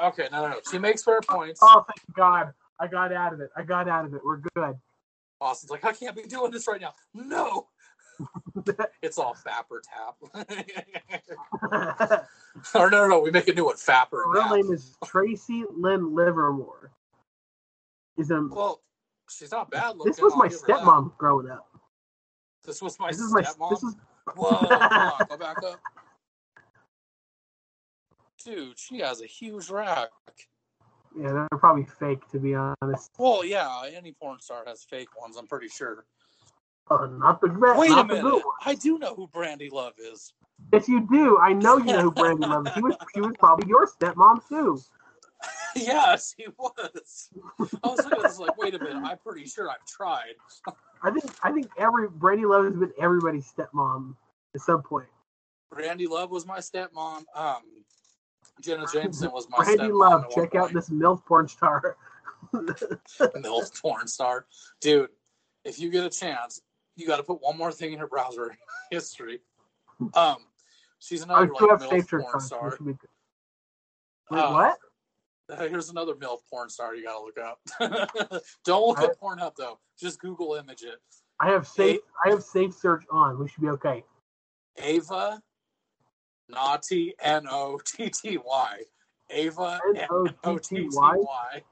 Okay, no, no, no. She makes fair points. Oh, thank God! I got out of it. I got out of it. We're good. Austin's like, I can't be doing this right now. No. it's all Fapper Tap. or no, no, no, we make a new one, Fapper Her real name is Tracy Lynn Livermore. Is a Well, she's not bad looking. this was my stepmom growing up. This was my This is my stepmom. this is Whoa, on, go back up. Dude, she has a huge rack. yeah, they're probably fake to be honest. Well, yeah, any porn star has fake ones, I'm pretty sure. Not the Wait a minute. I do know who Brandi Love is. Yes, you do. I know you know who Brandi Love is. She was she was probably your stepmom too. yes, he was. I was looking at this like, wait a minute, I'm pretty sure I've tried. I think I think every Brandi Love has been everybody's stepmom at some point. Brandi Love was my stepmom. Um, Jenna Jameson was my stepmom. Brandi. Love, check out this MILF porn star. MILF porn star. Dude, if you get a chance, you got to put one more thing in your browser history. Um, she's I another do like have safe MILF porn cards. star. which would be good. Wait, Uh, what? Uh, Here's another MILF porn star you got to look up. Don't look up Pornhub though. Just Google image it. I have safe. I have safe search on. We should be okay. Ava Naughty N O T T Y. Ava N O T T T T Y. Y.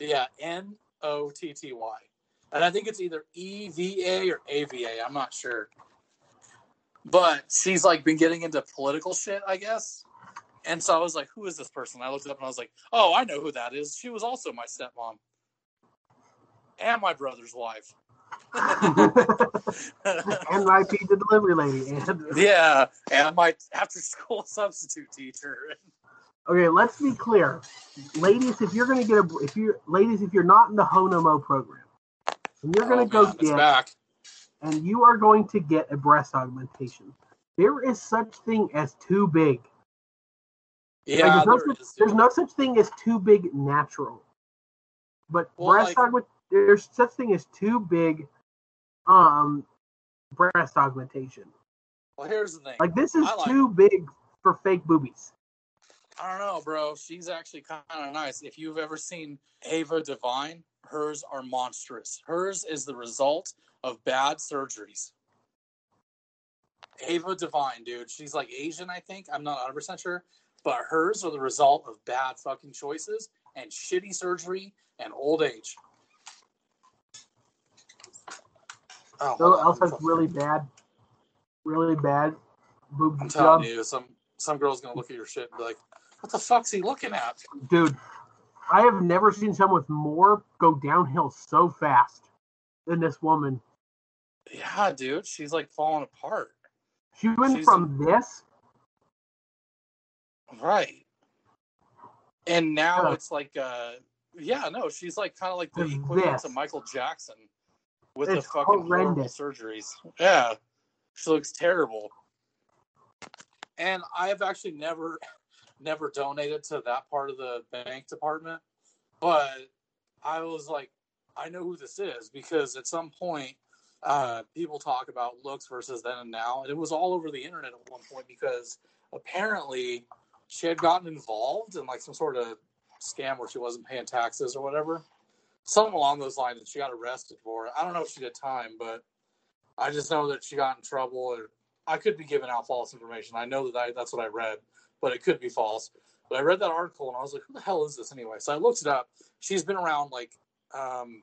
Yeah, N O T T Y. And I think it's either E V A or AVA. I'm not sure. But she's like been getting into political shit, I guess. And so I was like, who is this person? I looked it up and I was like, oh, I know who that is. She was also my stepmom and my brother's wife. NYP the delivery lady. And yeah, and my after school substitute teacher. okay, let's be clear, ladies. If you're gonna get a, if you ladies, if you're not in the Honomo program, and you're gonna Oh, go man, get, back. and you are going to get a breast augmentation, there is such thing as too big. Yeah, Like, there's, no there such, is, there's no such thing as too big natural. But Well, breast like- augment there's such thing as too big um breast augmentation. Well, here's the thing. Like this is like too big for fake boobies. I don't know, bro. She's actually kind of nice. If you've ever seen Ava Devine, hers are monstrous. Hers is the result of bad surgeries. Ava Devine, dude. She's like Asian, I think. I'm not 100% sure. But hers are the result of bad fucking choices and shitty surgery and old age. Oh, So else has really bad, really bad boob I'm telling job. you, some some girl's gonna look at your shit and be like, "What the fuck's he looking at?" Dude, I have never seen someone with more go downhill so fast than this woman. Yeah, dude, she's like falling apart. She went She's from this Right. And now Huh. it's like, uh, yeah, no, she's like kind of like the equivalent to. Michael Jackson with It's the fucking horrible surgeries. Yeah, she looks terrible. And I have actually never, never donated to that part of the bank department, but I was like, I know who this is because at some point, uh, people talk about looks versus then and now, and it was all over the internet at one point because apparently she had gotten involved in like some sort of scam where she wasn't paying taxes or whatever, something along those lines, and she got arrested for it. I don't know if she did time, but I just know that she got in trouble. Or I could be giving out false information. I know that I, that's what I read, but it could be false. But I read that article and I was like, who the hell is this anyway? So I looked it up. She's been around like, um,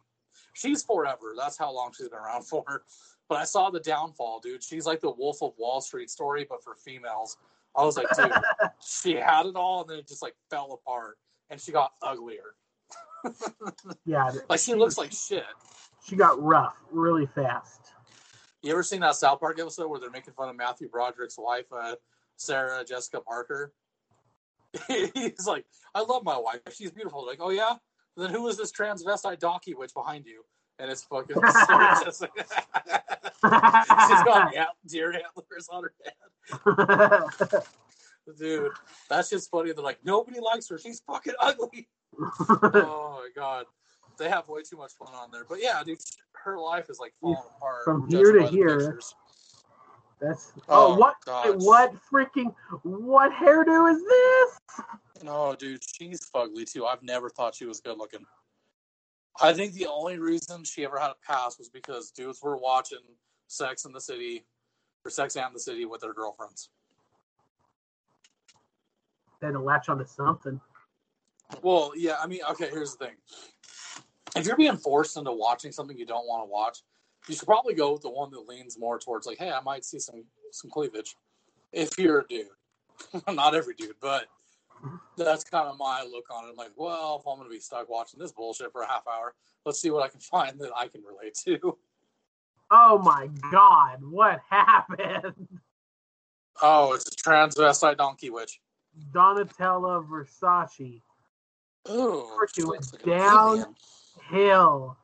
she's forever. That's how long she's been around for. But I saw the downfall, dude. She's like the Wolf of Wall Street story, but for females. I was like, dude, she had it all and then it just like fell apart and she got uglier. Yeah, Like she looks like shit. she got rough really fast. You ever seen that South Park episode where they're making fun of Matthew Broderick's wife, uh, Sarah Jessica Parker? He's like, I love my wife. She's beautiful. Like, oh yeah? Then who is this transvestite donkey witch behind you? And it's fucking Sarah Jessica. She's got deer antlers on her head. Dude, that's just funny. They're like, nobody likes her. She's fucking ugly. oh my god. They have way too much fun on there. But yeah, dude, her life is like falling apart. From here to here. pictures. That's oh, Oh, what God. what freaking what hairdo is this? No, dude, she's fugly too. I've never thought she was good looking. I think the only reason she ever had a pass was because dudes were watching Sex in the City or Sex and the City with their girlfriends. They had to latch onto something. Well, yeah, I mean, okay, here's the thing. If you're being forced into watching something you don't want to watch, you should probably go with the one that leans more towards like, hey, I might see some some cleavage. If you're a dude. Not every dude, but that's kind of my look on it. I'm like, well, if I'm gonna be stuck watching this bullshit for a half hour, let's see what I can find that I can relate to. Oh my god, what happened? Oh, it's a transvestite donkey witch. Donatella Versace Ooh, Freaking she looks like a down. Hill.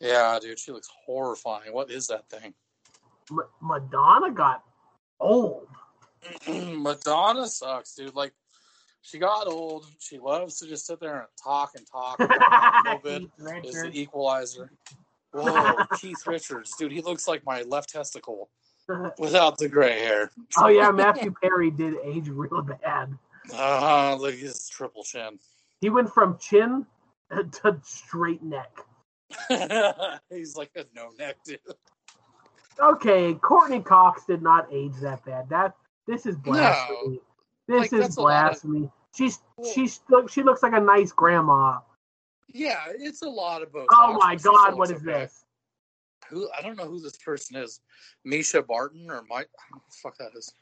Yeah, dude, she looks horrifying. What is that thing? M- Madonna got old. Madonna sucks, dude. Like, she got old. She loves to just sit there and talk and talk. bit is the equalizer. Whoa, Keith Richards, dude, he looks like my left testicle without the gray hair. oh yeah, Matthew Perry did age real bad. Uh, look at his triple chin. He went from chin to straight neck. He's like a no neck dude. Okay, Courteney Cox did not age that bad. That this is blasphemy. This Like, is lot of- blasphemy. She's she's she looks like a nice grandma. Yeah, it's a lot of both. Oh my god, what is this? Who I don't know who this person is. Mischa Barton or Mike? I don't know the fuck that is.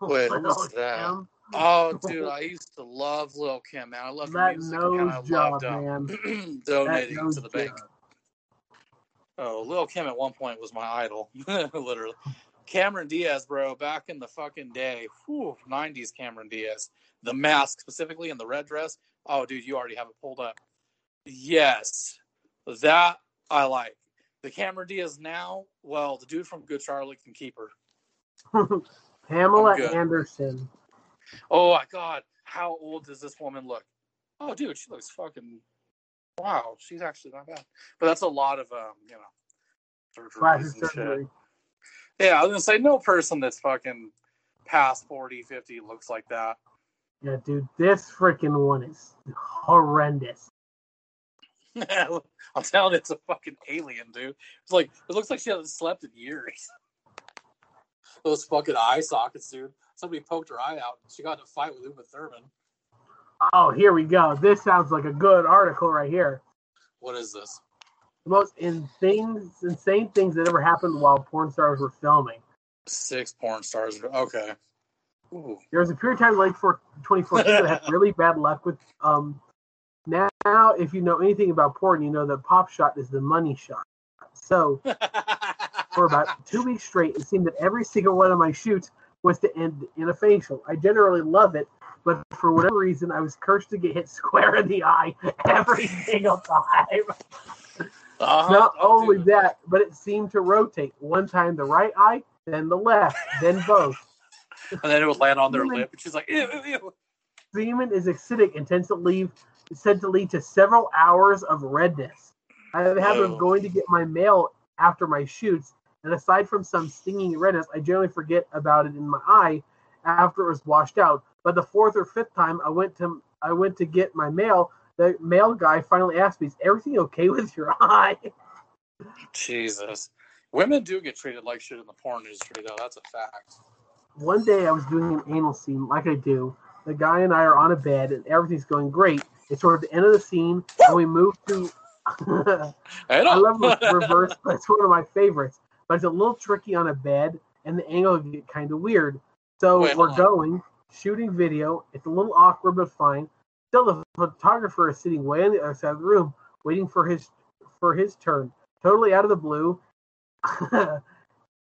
Oh Wait, who's that? Him? Oh, dude, I used to love Lil Kim, man. I love That music, and I nose job, loved um, man. Donating to the bank. Oh, Lil Kim at one point was my idol, literally. Cameron Diaz, bro, back in the fucking day, whew, 90s Cameron Diaz. The mask specifically and the red dress. Oh, dude, you already have it pulled up. Yes, that I like. The Cameron Diaz now, well, the dude from Good Charlotte can keep her. Pamela Anderson. Oh my god, how old does this woman look? Oh, dude, she looks fucking. Wow, she's actually not bad. But that's a lot of um, you know, surgeries and shit. Yeah, I was gonna say no person that's fucking past 40, 50 looks like that. Yeah, dude, this freaking one is horrendous. I'm telling you, it's a fucking alien, dude. It's like it looks like she hasn't slept in years. Those fucking eye sockets, dude. Somebody poked her eye out. She got in a fight with Uma Thurman. Oh, here we go. This sounds like a good article right here. What is this? The most insane, insane things that ever happened while porn stars were filming. Six porn stars. Okay. Ooh. There was a period of time like for 2014 that had really bad luck with um. Now, if you know anything about porn, you know that pop shot is the money shot. So for about two weeks straight, it seemed that every single one of my shoots was to end in a facial. I generally love it, but for whatever reason, I was cursed to get hit square in the eye every single time. Uh-huh. Not only that, but it seemed to rotate. One time the right eye, then the left, then both. And then it would land on their Human- lip, and she's like, ew, ew, ew. Semen is acidic and tends to leave said to lead to several hours of redness. I have a habit of going to get my mail after my shoots, and aside from some stinging redness, I generally forget about it in my eye after it was washed out. But the fourth or fifth time I went to I went to get my mail, the mail guy finally asked me, "Is everything okay with your eye?" Jesus. Women do get treated like shit in the porn industry, though. That's a fact. One day I was doing an anal scene like I do. The guy and I are on a bed, and everything's going great. It's toward the end of the scene, and we move to. I, I love re- reverse. That's one of my favorites. But it's a little tricky on a bed, and the angle can get kind of weird. So Wait, we're going, shooting video. It's a little awkward, but fine. Still, the photographer is sitting way on the other side of the room. waiting for his for his turn. Totally out of the blue,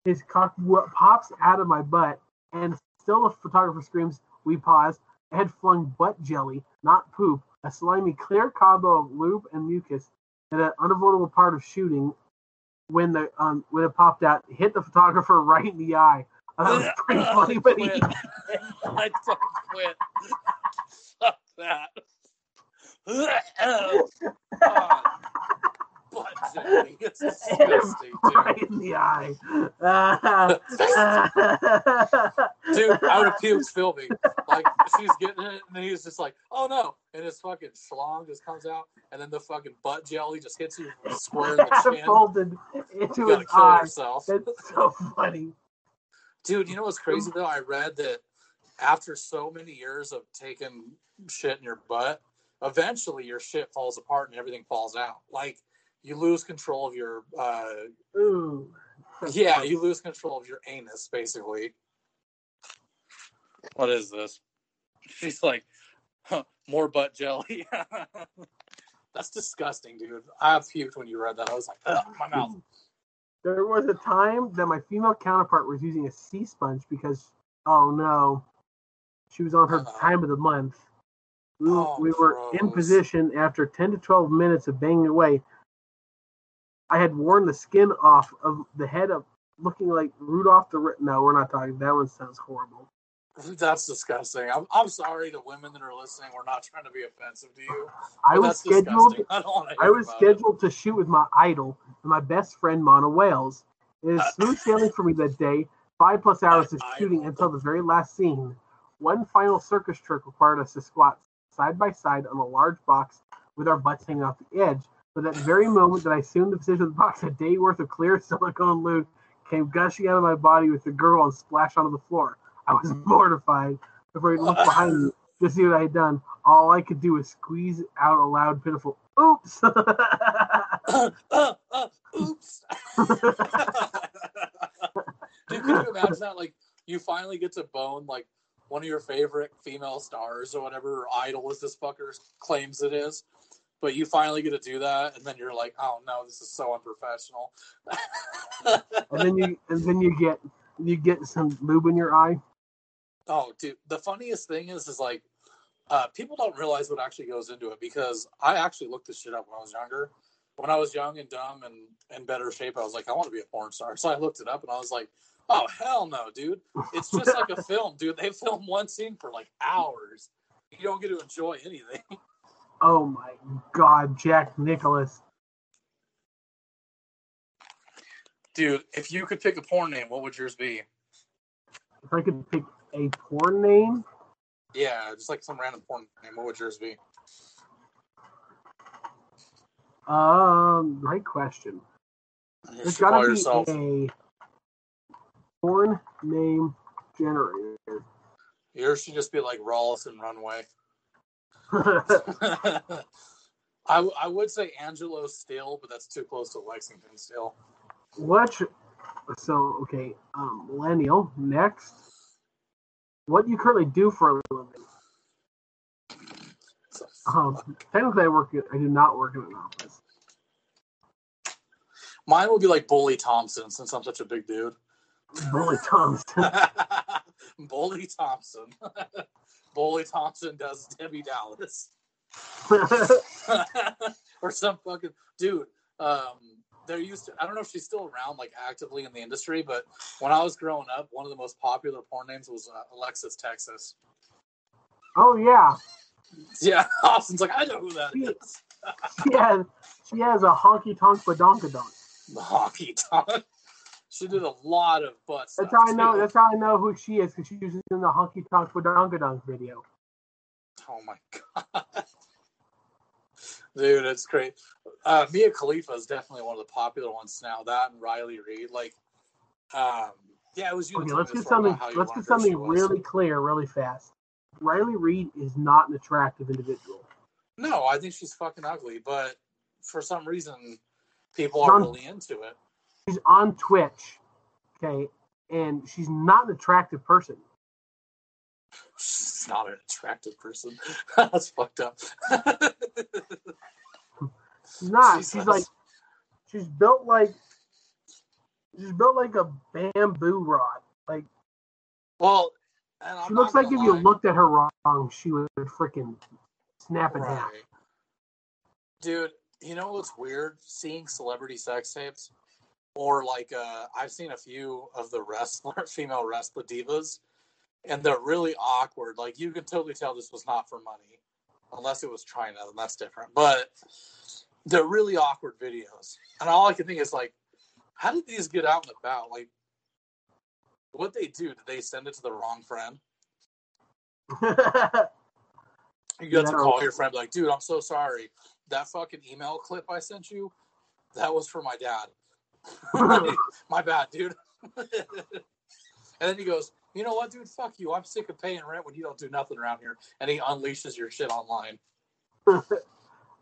his cock pops out of my butt, and still the photographer screams. We pause. I had flung butt jelly, not poop, a slimy clear combo of lube and mucus, and an unavoidable part of shooting when the um when it popped out hit the photographer right in the eye. Uh, that was pretty funny, but he, I fucking quit. Fuck that. Oh, God. Butt jelly. It's hit him dude. right in the eye. Uh, Dude, I would have puked filming. Like she's getting it, and he's just like, "Oh no!" And his fucking schlong just comes out, and then the fucking butt jelly just hits you square in the chin. You into gotta his kill eye. yourself, That's so funny. dude. You know what's crazy though? I read that after so many years of taking shit in your butt, eventually your shit falls apart and everything falls out. Like you lose control of your, uh, Ooh. yeah, you lose control of your anus, basically. What is this? She's like, huh, more butt jelly. That's disgusting, dude. I puked when you read that. I was like, Ugh, my mouth. There was a time that my female counterpart was using a sea sponge because, oh no, she was on her Uh-oh. time of the month. We, Oh, we were in position after 10 to 12 minutes of banging away. I had worn the skin off of the head of looking like Rudolph the Red. No, we're not talking. That one sounds horrible. That's disgusting. I'm, I'm sorry to women that are listening. We're not trying to be offensive to you. I was scheduled. I don't want to I was about it. scheduled to shoot with my idol and my best friend Mona Wales. It is smooth sailing for me that day. Five plus hours of shooting until the very last scene. One final circus trick required us to squat side by side on a large box with our butts hanging off the edge. But that very moment that I assumed the position of the box, a day worth of clear silicone lube came gushing out of my body with the girl and splashed onto the floor. I was mortified. Before I looked behind me to see what I had done, all I could do was squeeze out a loud, pitiful "Oops!" uh, uh, uh, oops. Dude, can you imagine that? Like, you finally get to bone like one of your favorite female stars or whatever or idol as this fucker claims it is, but you finally get to do that, and then you're like, oh no, this is so unprofessional. and then you and then you get you get some lube in your eye. Oh, dude, the funniest thing is, is like, uh, people don't realize what actually goes into it because I actually looked this shit up when I was younger. When I was young and dumb and in better shape, I was like, I want to be a porn star. So I looked it up and I was like, oh hell no, dude! It's just like a film, dude. They film one scene for like hours. You don't get to enjoy anything. Oh my God, Jack Nicholas. Dude, if you could pick a porn name, what would yours be? If I could pick a porn name, Yeah, just like some random porn name. What would yours be? um, great question. There's gotta be yourself. a porn name generator. Yours should just be like Rawlison Runway. I, w- I would say Angelo Still, but that's too close to Lexington Steele. what? So okay, um, millennial. Next, what do you currently do for a living? Um, technically, I work. I do not work in an office. Mine would be like Bully Thompson, since I'm such a big dude. Bully Thompson. Bully Thompson. Bully Thompson does Debbie Dallas. or some fucking dude. Um, there used to, I don't know if she's still around, like actively in the industry, but when I was growing up, one of the most popular porn names was uh, Alexis Texas. oh yeah, Yeah, Austin's like, I know who that is. she has she has a honky tonk badonkadonk. The hockey tongue. She did a lot of butt. That's how I know. That's how I know who she is because she was in the honky tonk badonkadonk video. Oh my god, dude, that's great. Uh, Mia Khalifa is definitely one of the popular ones now. That and Riley Reid, like, um, yeah, it was you. Okay, let's get something. about how you Let's get something really clear, really fast. Riley Reid is not an attractive individual. No, I think she's fucking ugly, but for some reason, people are John- really into it. She's on Twitch, okay, and she's not an attractive person. She's not an attractive person. That's fucked up. She's not. Jesus. She's like she's built like she's built like a bamboo rod. Like Well, and I'm she looks like if gonna you looked at her wrong, she would freaking snap in half. Dude, you know what's weird? Seeing celebrity sex tapes, or like uh, I've seen a few of the wrestler, female wrestler divas, and they're really awkward. Like you can totally tell this was not for money, unless it was China, then that's different. But they're really awkward videos, and all I can think is like, how did these get out and about? Like, what they do? Did they send it to the wrong friend? You got to call your friend, like, dude, I'm so sorry. That fucking email clip I sent you, that was for my dad. my bad, dude. and then he goes, you know what, dude? Fuck you. I'm sick of paying rent when you don't do nothing around here. And he unleashes your shit online.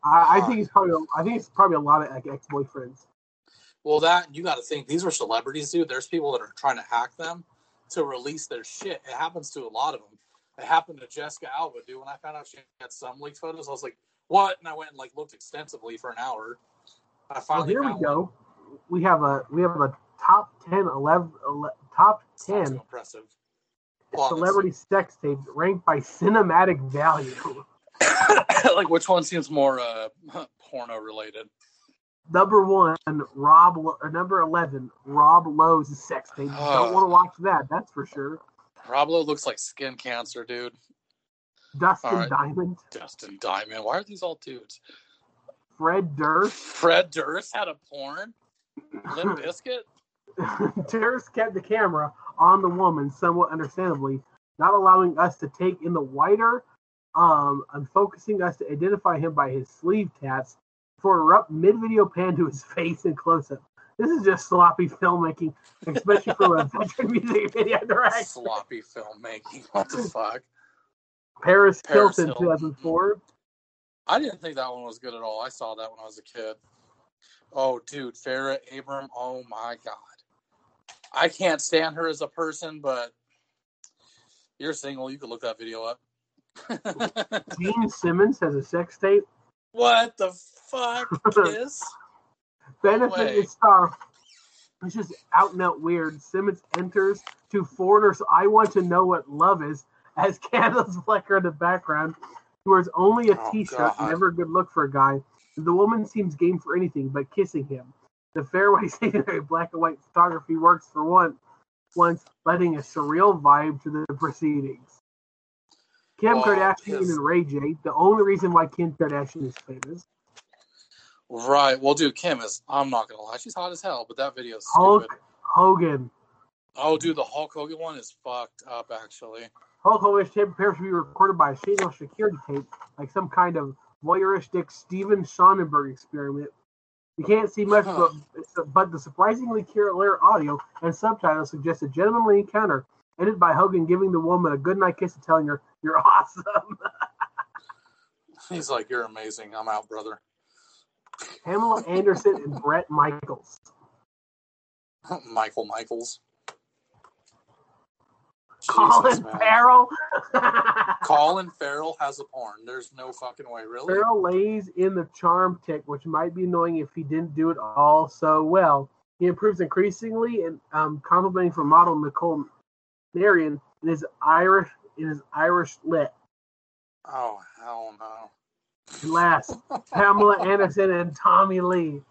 I, I think he's probably I think it's probably a lot of like ex boyfriends. Well, that you got to think these are celebrities, dude. There's people that are trying to hack them to release their shit. It happens to a lot of them. It happened to Jessica Alba, dude. When I found out she had some leaked photos, I was like, "What?" And I went and like looked extensively for an hour. I Well, here we go. one. We have a we have a top 10, 11, ele- top It's not too ten impressive. Well, celebrity sex tapes ranked by cinematic value. like which one seems more uh, porno related? Number one, Rob or number eleven, Rob Lowe's sex tape. Oh. Don't want to watch that. That's for sure. rob lowe looks like skin cancer, dude. Dustin right. Diamond, Dustin Diamond. Why are these all dudes? Fred Durst. Fred Durst had a porn. Limp Bizkit. Durst kept the camera on the woman, somewhat understandably, not allowing us to take in the wider, um, and focusing us to identify him by his sleeve tats for a rough mid-video pan to his face and close-up. This is just sloppy filmmaking, especially from a veteran music video director. Sloppy filmmaking. What the fuck? Paris, Paris Hilton, Hilton. 2004. I didn't think that one was good at all. I saw that when I was a kid. Oh, dude, Farrah Abraham. Oh my god. I can't stand her as a person, but you're single. You could look that video up. Gene Simmons has a sex tape. what the fuck is? Benefit is star. It's just out and out weird. Simmons enters to foreigners. I want to know what love is as candles flicker in the background. He wears only a Oh, t-shirt, God. never a good look for a guy. The woman seems game for anything but kissing him. The fairway scenery black and white photography works for one once, letting a surreal vibe to the proceedings. Kim Well, Kardashian his- and Ray J, the only reason why Kim Kardashian is famous. Right. Well, dude, Kim is. I'm not gonna lie, she's hot as hell. But that video is Hulk stupid. Hogan. Oh, dude, the Hulk Hogan one is fucked up. Actually, Hulk Hogan's tape appears to be recorded by a shadowless security tape, like some kind of voyeuristic Steven Soderbergh experiment. You can't see much, Huh. but, but the surprisingly clear audio and subtitles suggest a gentlemanly encounter, ended by Hogan giving the woman a goodnight kiss and telling her, "You're awesome." he's like, "You're amazing. I'm out, brother." Pamela Anderson and Bret Michaels. Michael Michaels. Colin man. Farrell. Colin Farrell has a porn. There's no fucking way, really. Farrell lays in the charm tick, which might be annoying if he didn't do it all so well. He improves increasingly and um, complimenting for model Nicole Marion in his Irish in his Irish lit. Oh hell no. And last, Pamela Anderson and Tommy Lee.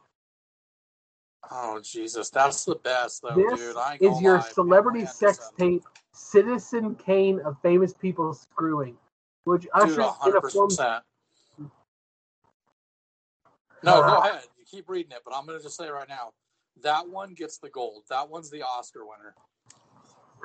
Oh Jesus, that's the best though, This dude. I is your lie, celebrity Pamela sex Anderson. tape, Citizen Kane of famous people screwing, which Dude, ushers in a form. No, go Ah. ahead. You keep reading it, but I'm gonna just say right now, that one gets the gold. That one's the Oscar winner.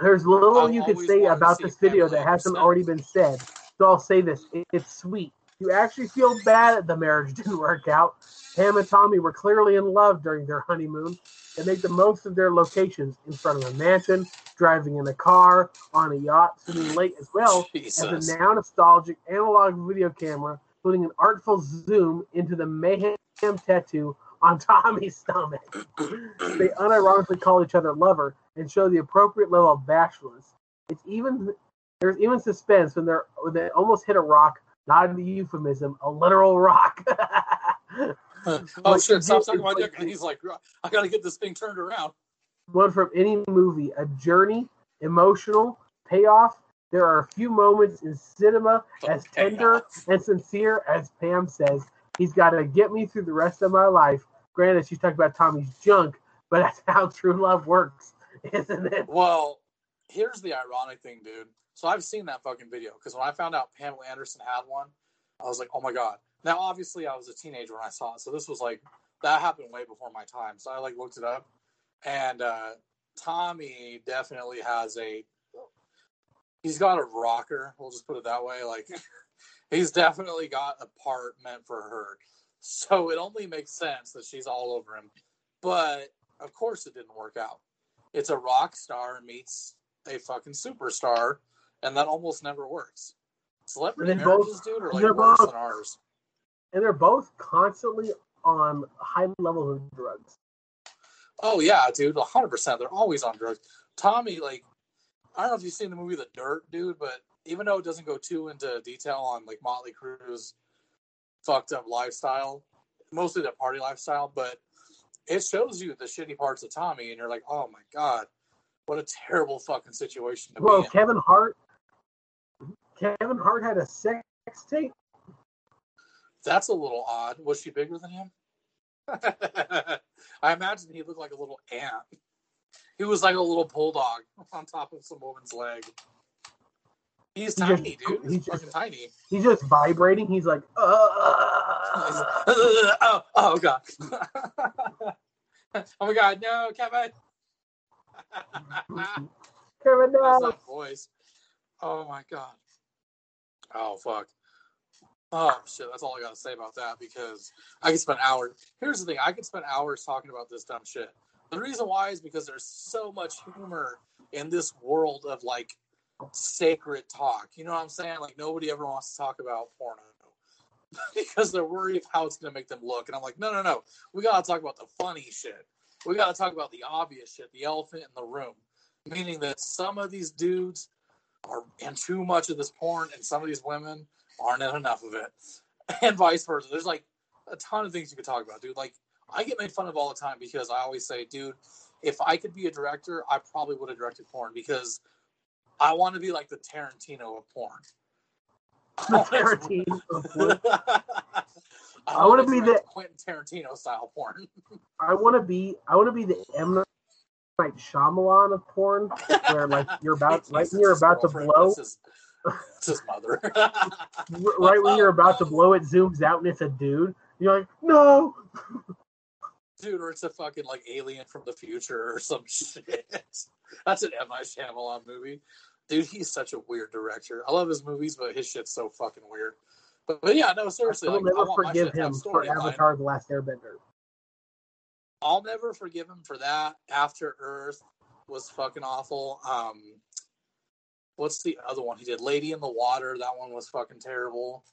There's little I've you could say about this video that hasn't already been said. So I'll say this: It- it's sweet. You actually feel bad that the marriage didn't work out. Pam and Tommy were clearly in love during their honeymoon. They make the most of their locations in front of a mansion, driving in a car, on a yacht, sitting late as well Jesus. as a now nostalgic analog video camera, putting an artful zoom into the mayhem tattoo on Tommy's stomach. they unironically call each other lover and show the appropriate level of bashfulness. It's even there's even suspense when they're when they almost hit a rock, not in the euphemism, a literal rock. oh What shit! Stop did sucking is my dick. And he's like, I gotta get this thing turned around. one from any movie, a journey, emotional, payoff. There are a few moments in cinema oh, as tender and sincere as Pam says. He's got to get me through the rest of my life. Granted, she's talking about Tommy's junk, but that's how true love works, isn't it? Well, here's the ironic thing, dude. So I've seen that fucking video because when I found out Pamela Anderson had one, I was like, oh my god. Now, obviously, I was a teenager when I saw it, so this was like that happened way before my time. So I like looked it up, and uh, Tommy definitely has a. He's got a rocker. We'll just put it that way. Like, he's definitely got a part meant for her. So it only makes sense that she's all over him. But of course, it didn't work out. It's a rock star meets a fucking superstar, and that almost never works. Celebrity they both- marriages, dude, are like worse both- than ours. And they're both constantly on high levels of drugs. Oh yeah, dude, hundred percent. They're always on drugs. Tommy, like, I don't know if you've seen the movie The Dirt, dude, but even though it doesn't go too into detail on like Motley Crue's fucked up lifestyle, mostly the party lifestyle, but it shows you the shitty parts of Tommy, and you're like, oh my god, what a terrible fucking situation to Well, be in. Kevin Hart, Kevin Hart had a sex tape. That's a little odd. Was she bigger than him? I imagine he looked like a little ant. He was like a little bulldog on top of some woman's leg. He's tiny, just- dude. He's, he's just- fucking tiny. He's just vibrating. He's like, uh, oh, oh god. oh my god, no, Kevin. Kevin, That's no. that voice. Oh my god. Oh fuck. Oh shit, that's all I gotta say about that because I could spend hours. Here's the thing, I could spend hours talking about this dumb shit. The reason why is because there's so much humor in this world of like sacred talk. You know what I'm saying? Like nobody ever wants to talk about porno because they're worried of how it's gonna make them look. And I'm like, no, no, no. We gotta talk about the funny shit. We gotta talk about the obvious shit, the elephant in the room. Meaning that some of these dudes are in too much of this porn, and some of these women aren't enough of it, and vice versa. There's like a ton of things you could talk about, dude. Like I get made fun of all the time because I always say, dude, if I could be a director, I probably would have directed porn because I want to be like the Tarantino of porn. The Tarantino of porn. I, I wanna wanna be the Quentin Tarantino style porn. I want to be. I want to be the M Night Shyamalan of porn, where like you're about when you're about to blow, his, it's his mother. right when you're about to blow, it zooms out and it's a dude. You're like, no. dude, or it's a fucking like alien from the future or some shit. That's an M Night Shyamalan movie, dude. He's such a weird director. I love his movies, but his shit's so fucking weird. But, but yeah, no, seriously, I will like, never forgive shit to have him for. Avatar: The Last Airbender. I'll never forgive him for that. After Earth was fucking awful. Um, what's the other one he did? Lady in the Water. That one was fucking terrible.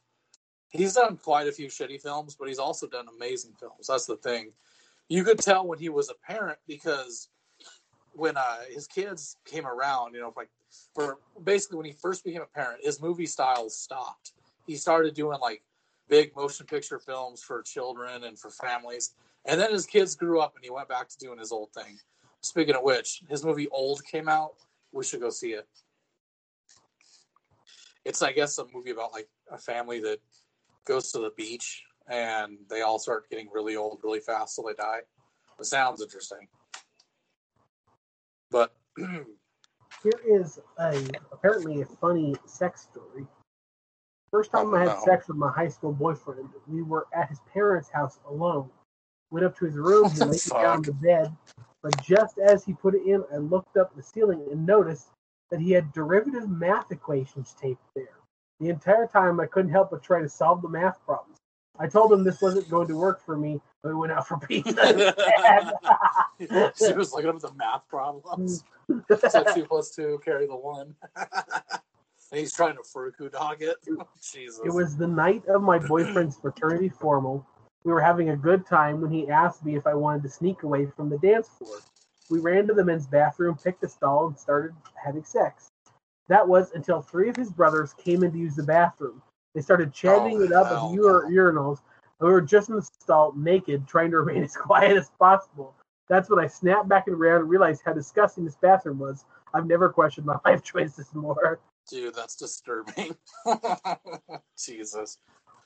He's done quite a few shitty films, but he's also done amazing films. That's the thing. You could tell when he was a parent because when uh, his kids came around, you know, like for basically when he first became a parent, his movie style stopped. He started doing like big motion picture films for children and for families. And then his kids grew up and he went back to doing his old thing. Speaking of which, his movie Old came out. We should go see it. It's, I guess, a movie about like a family that goes to the beach and they all start getting really old really fast till they die. It sounds interesting. But Here is a apparently a funny sex story. First oh, time Oh, I had no. sex with my high school boyfriend, we were at his parents' house alone. Went up to his room, he laid down the bed, but just as he put it in, I looked up the ceiling and noticed that he had derivative math equations taped there. The entire time, I couldn't help but try to solve the math problems. I told him this wasn't going to work for me, but we went out for pizza. she was looking up the math problems. so two plus two carry the one. and he's trying to Furuku dog it. Jesus. It was the night of my boyfriend's fraternity formal. We were having a good time when he asked me if I wanted to sneak away from the dance floor. We ran to the men's bathroom, picked a stall, and started having sex. That was until three of his brothers came in to use the bathroom. They started chatting Oh, it up at the ur- urinals, and we were just in the stall, naked, trying to remain as quiet as possible. That's when I snapped back and around and realized how disgusting this bathroom was. I've never questioned my life choices more. Dude, that's disturbing. Jesus.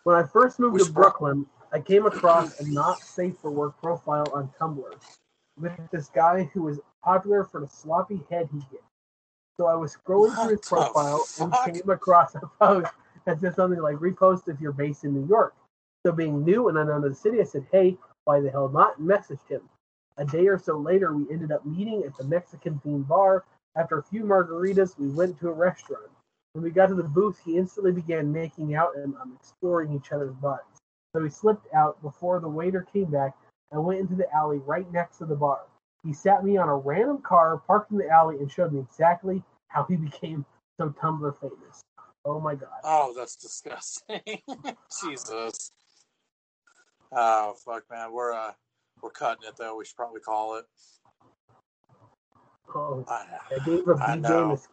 When I first moved We to Brooklyn, I came across a not safe for work profile on Tumblr with this guy who was popular for the sloppy head he gets. So I was scrolling through his What profile and came across a post that said something like repost if you're based in New York. So being new and unknown to the city, I said, Hey, why the hell not? and messaged him. A day or so later, we ended up meeting at the Mexican themed bar. After a few margaritas, we went to a restaurant. When we got to the booth, he instantly began making out and um, exploring each other's butts. So he slipped out before the waiter came back and went into the alley right next to the bar. He sat me on a random car parked in the alley and showed me exactly how he became so Tumblr famous. Oh my god. Oh, that's disgusting. Jesus. Oh fuck, man. We're uh, we're cutting it though. We should probably call it. Oh, I I gave a BJ. This,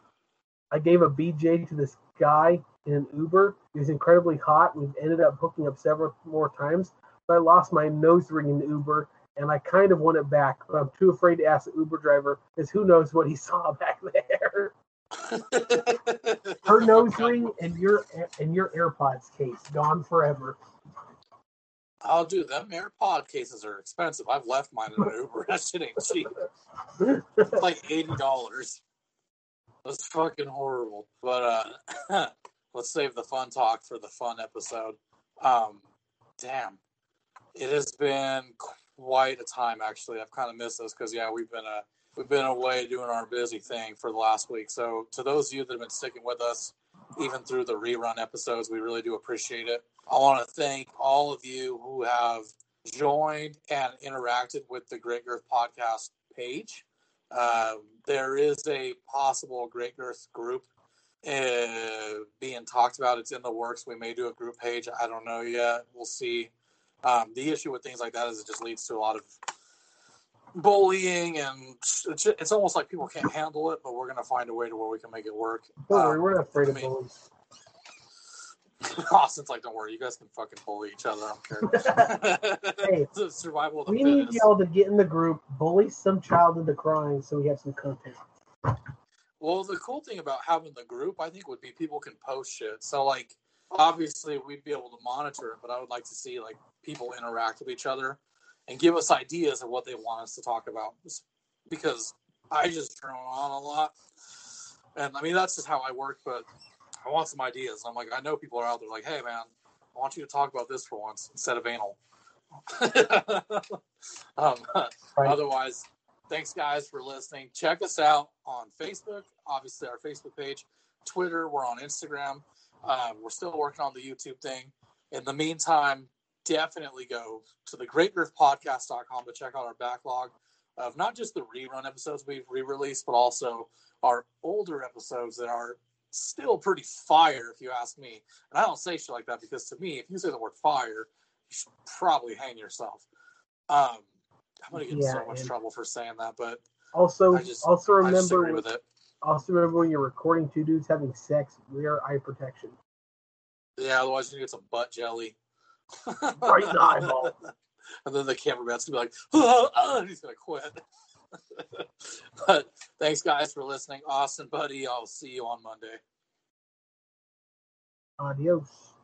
I gave a BJ to this guy in an Uber. He was incredibly hot. We've ended up hooking up several more times, I lost my nose ring in the Uber, and I kind of want it back. But I'm too afraid to ask the Uber driver because who knows what he saw back there. Her nose ring and your and your AirPods case gone forever. Oh, dude, them AirPod cases are expensive. I've left mine in an Uber. That shit ain't cheap. It's like eighty dollars. That's fucking horrible. But uh let's save the fun talk for the fun episode. Um damn. It has been quite a time actually. I've kind of missed this because yeah, we've been uh we've been away doing our busy thing for the last week. So to those of you that have been sticking with us even through the rerun episodes, we really do appreciate it. I want to thank all of you who have joined and interacted with the Great Girth podcast page. Uh, there is a possible Great Girth group uh, being talked about. It's in the works. We may do a group page. I don't know yet. We'll see. Um, the issue with things like that is it just leads to a lot of bullying, and it's, it's almost like people can't handle it. But we're going to find a way to where we can make it work. Don't worry, Um, we're not afraid of I mean- bullies. Austin's like, don't worry, you guys can fucking bully each other. I don't care. Hey, the survival of the We need y'all to get in the group, bully some child into crying, so we have some content. Well, the cool thing about having the group, I think, would be people can post shit. So, like, obviously, we'd be able to monitor it, but I would like to see like people interact with each other and give us ideas of what they want us to talk about. Because I just drone on a lot, and I mean that's just how I work. But I want some ideas. I'm like, I know people are out there like, hey man, I want you to talk about this for once instead of anal. um, Right. Otherwise, thanks guys for listening. Check us out on Facebook, obviously our Facebook page, Twitter. We're on Instagram. Um, we're still working on the YouTube thing. In the meantime, definitely go to the greatgirthpodcast.com to check out our backlog of not just the rerun episodes we've re-released, but also our older episodes that are still pretty fire, if you ask me. And I don't say shit like that because to me, if you say the word fire, you should probably hang yourself. Um, I'm gonna get in Yeah, so much trouble for saying that, but Also, I just- also remember, with it. also remember when you're recording two dudes having sex, wear eye protection. Yeah, otherwise you get some butt jelly. Right in the eyeball. and then the cameraman's gonna be like, oh, oh, and he's gonna quit. but thanks guys for listening. Austin, buddy, I'll see you on Monday. Adios.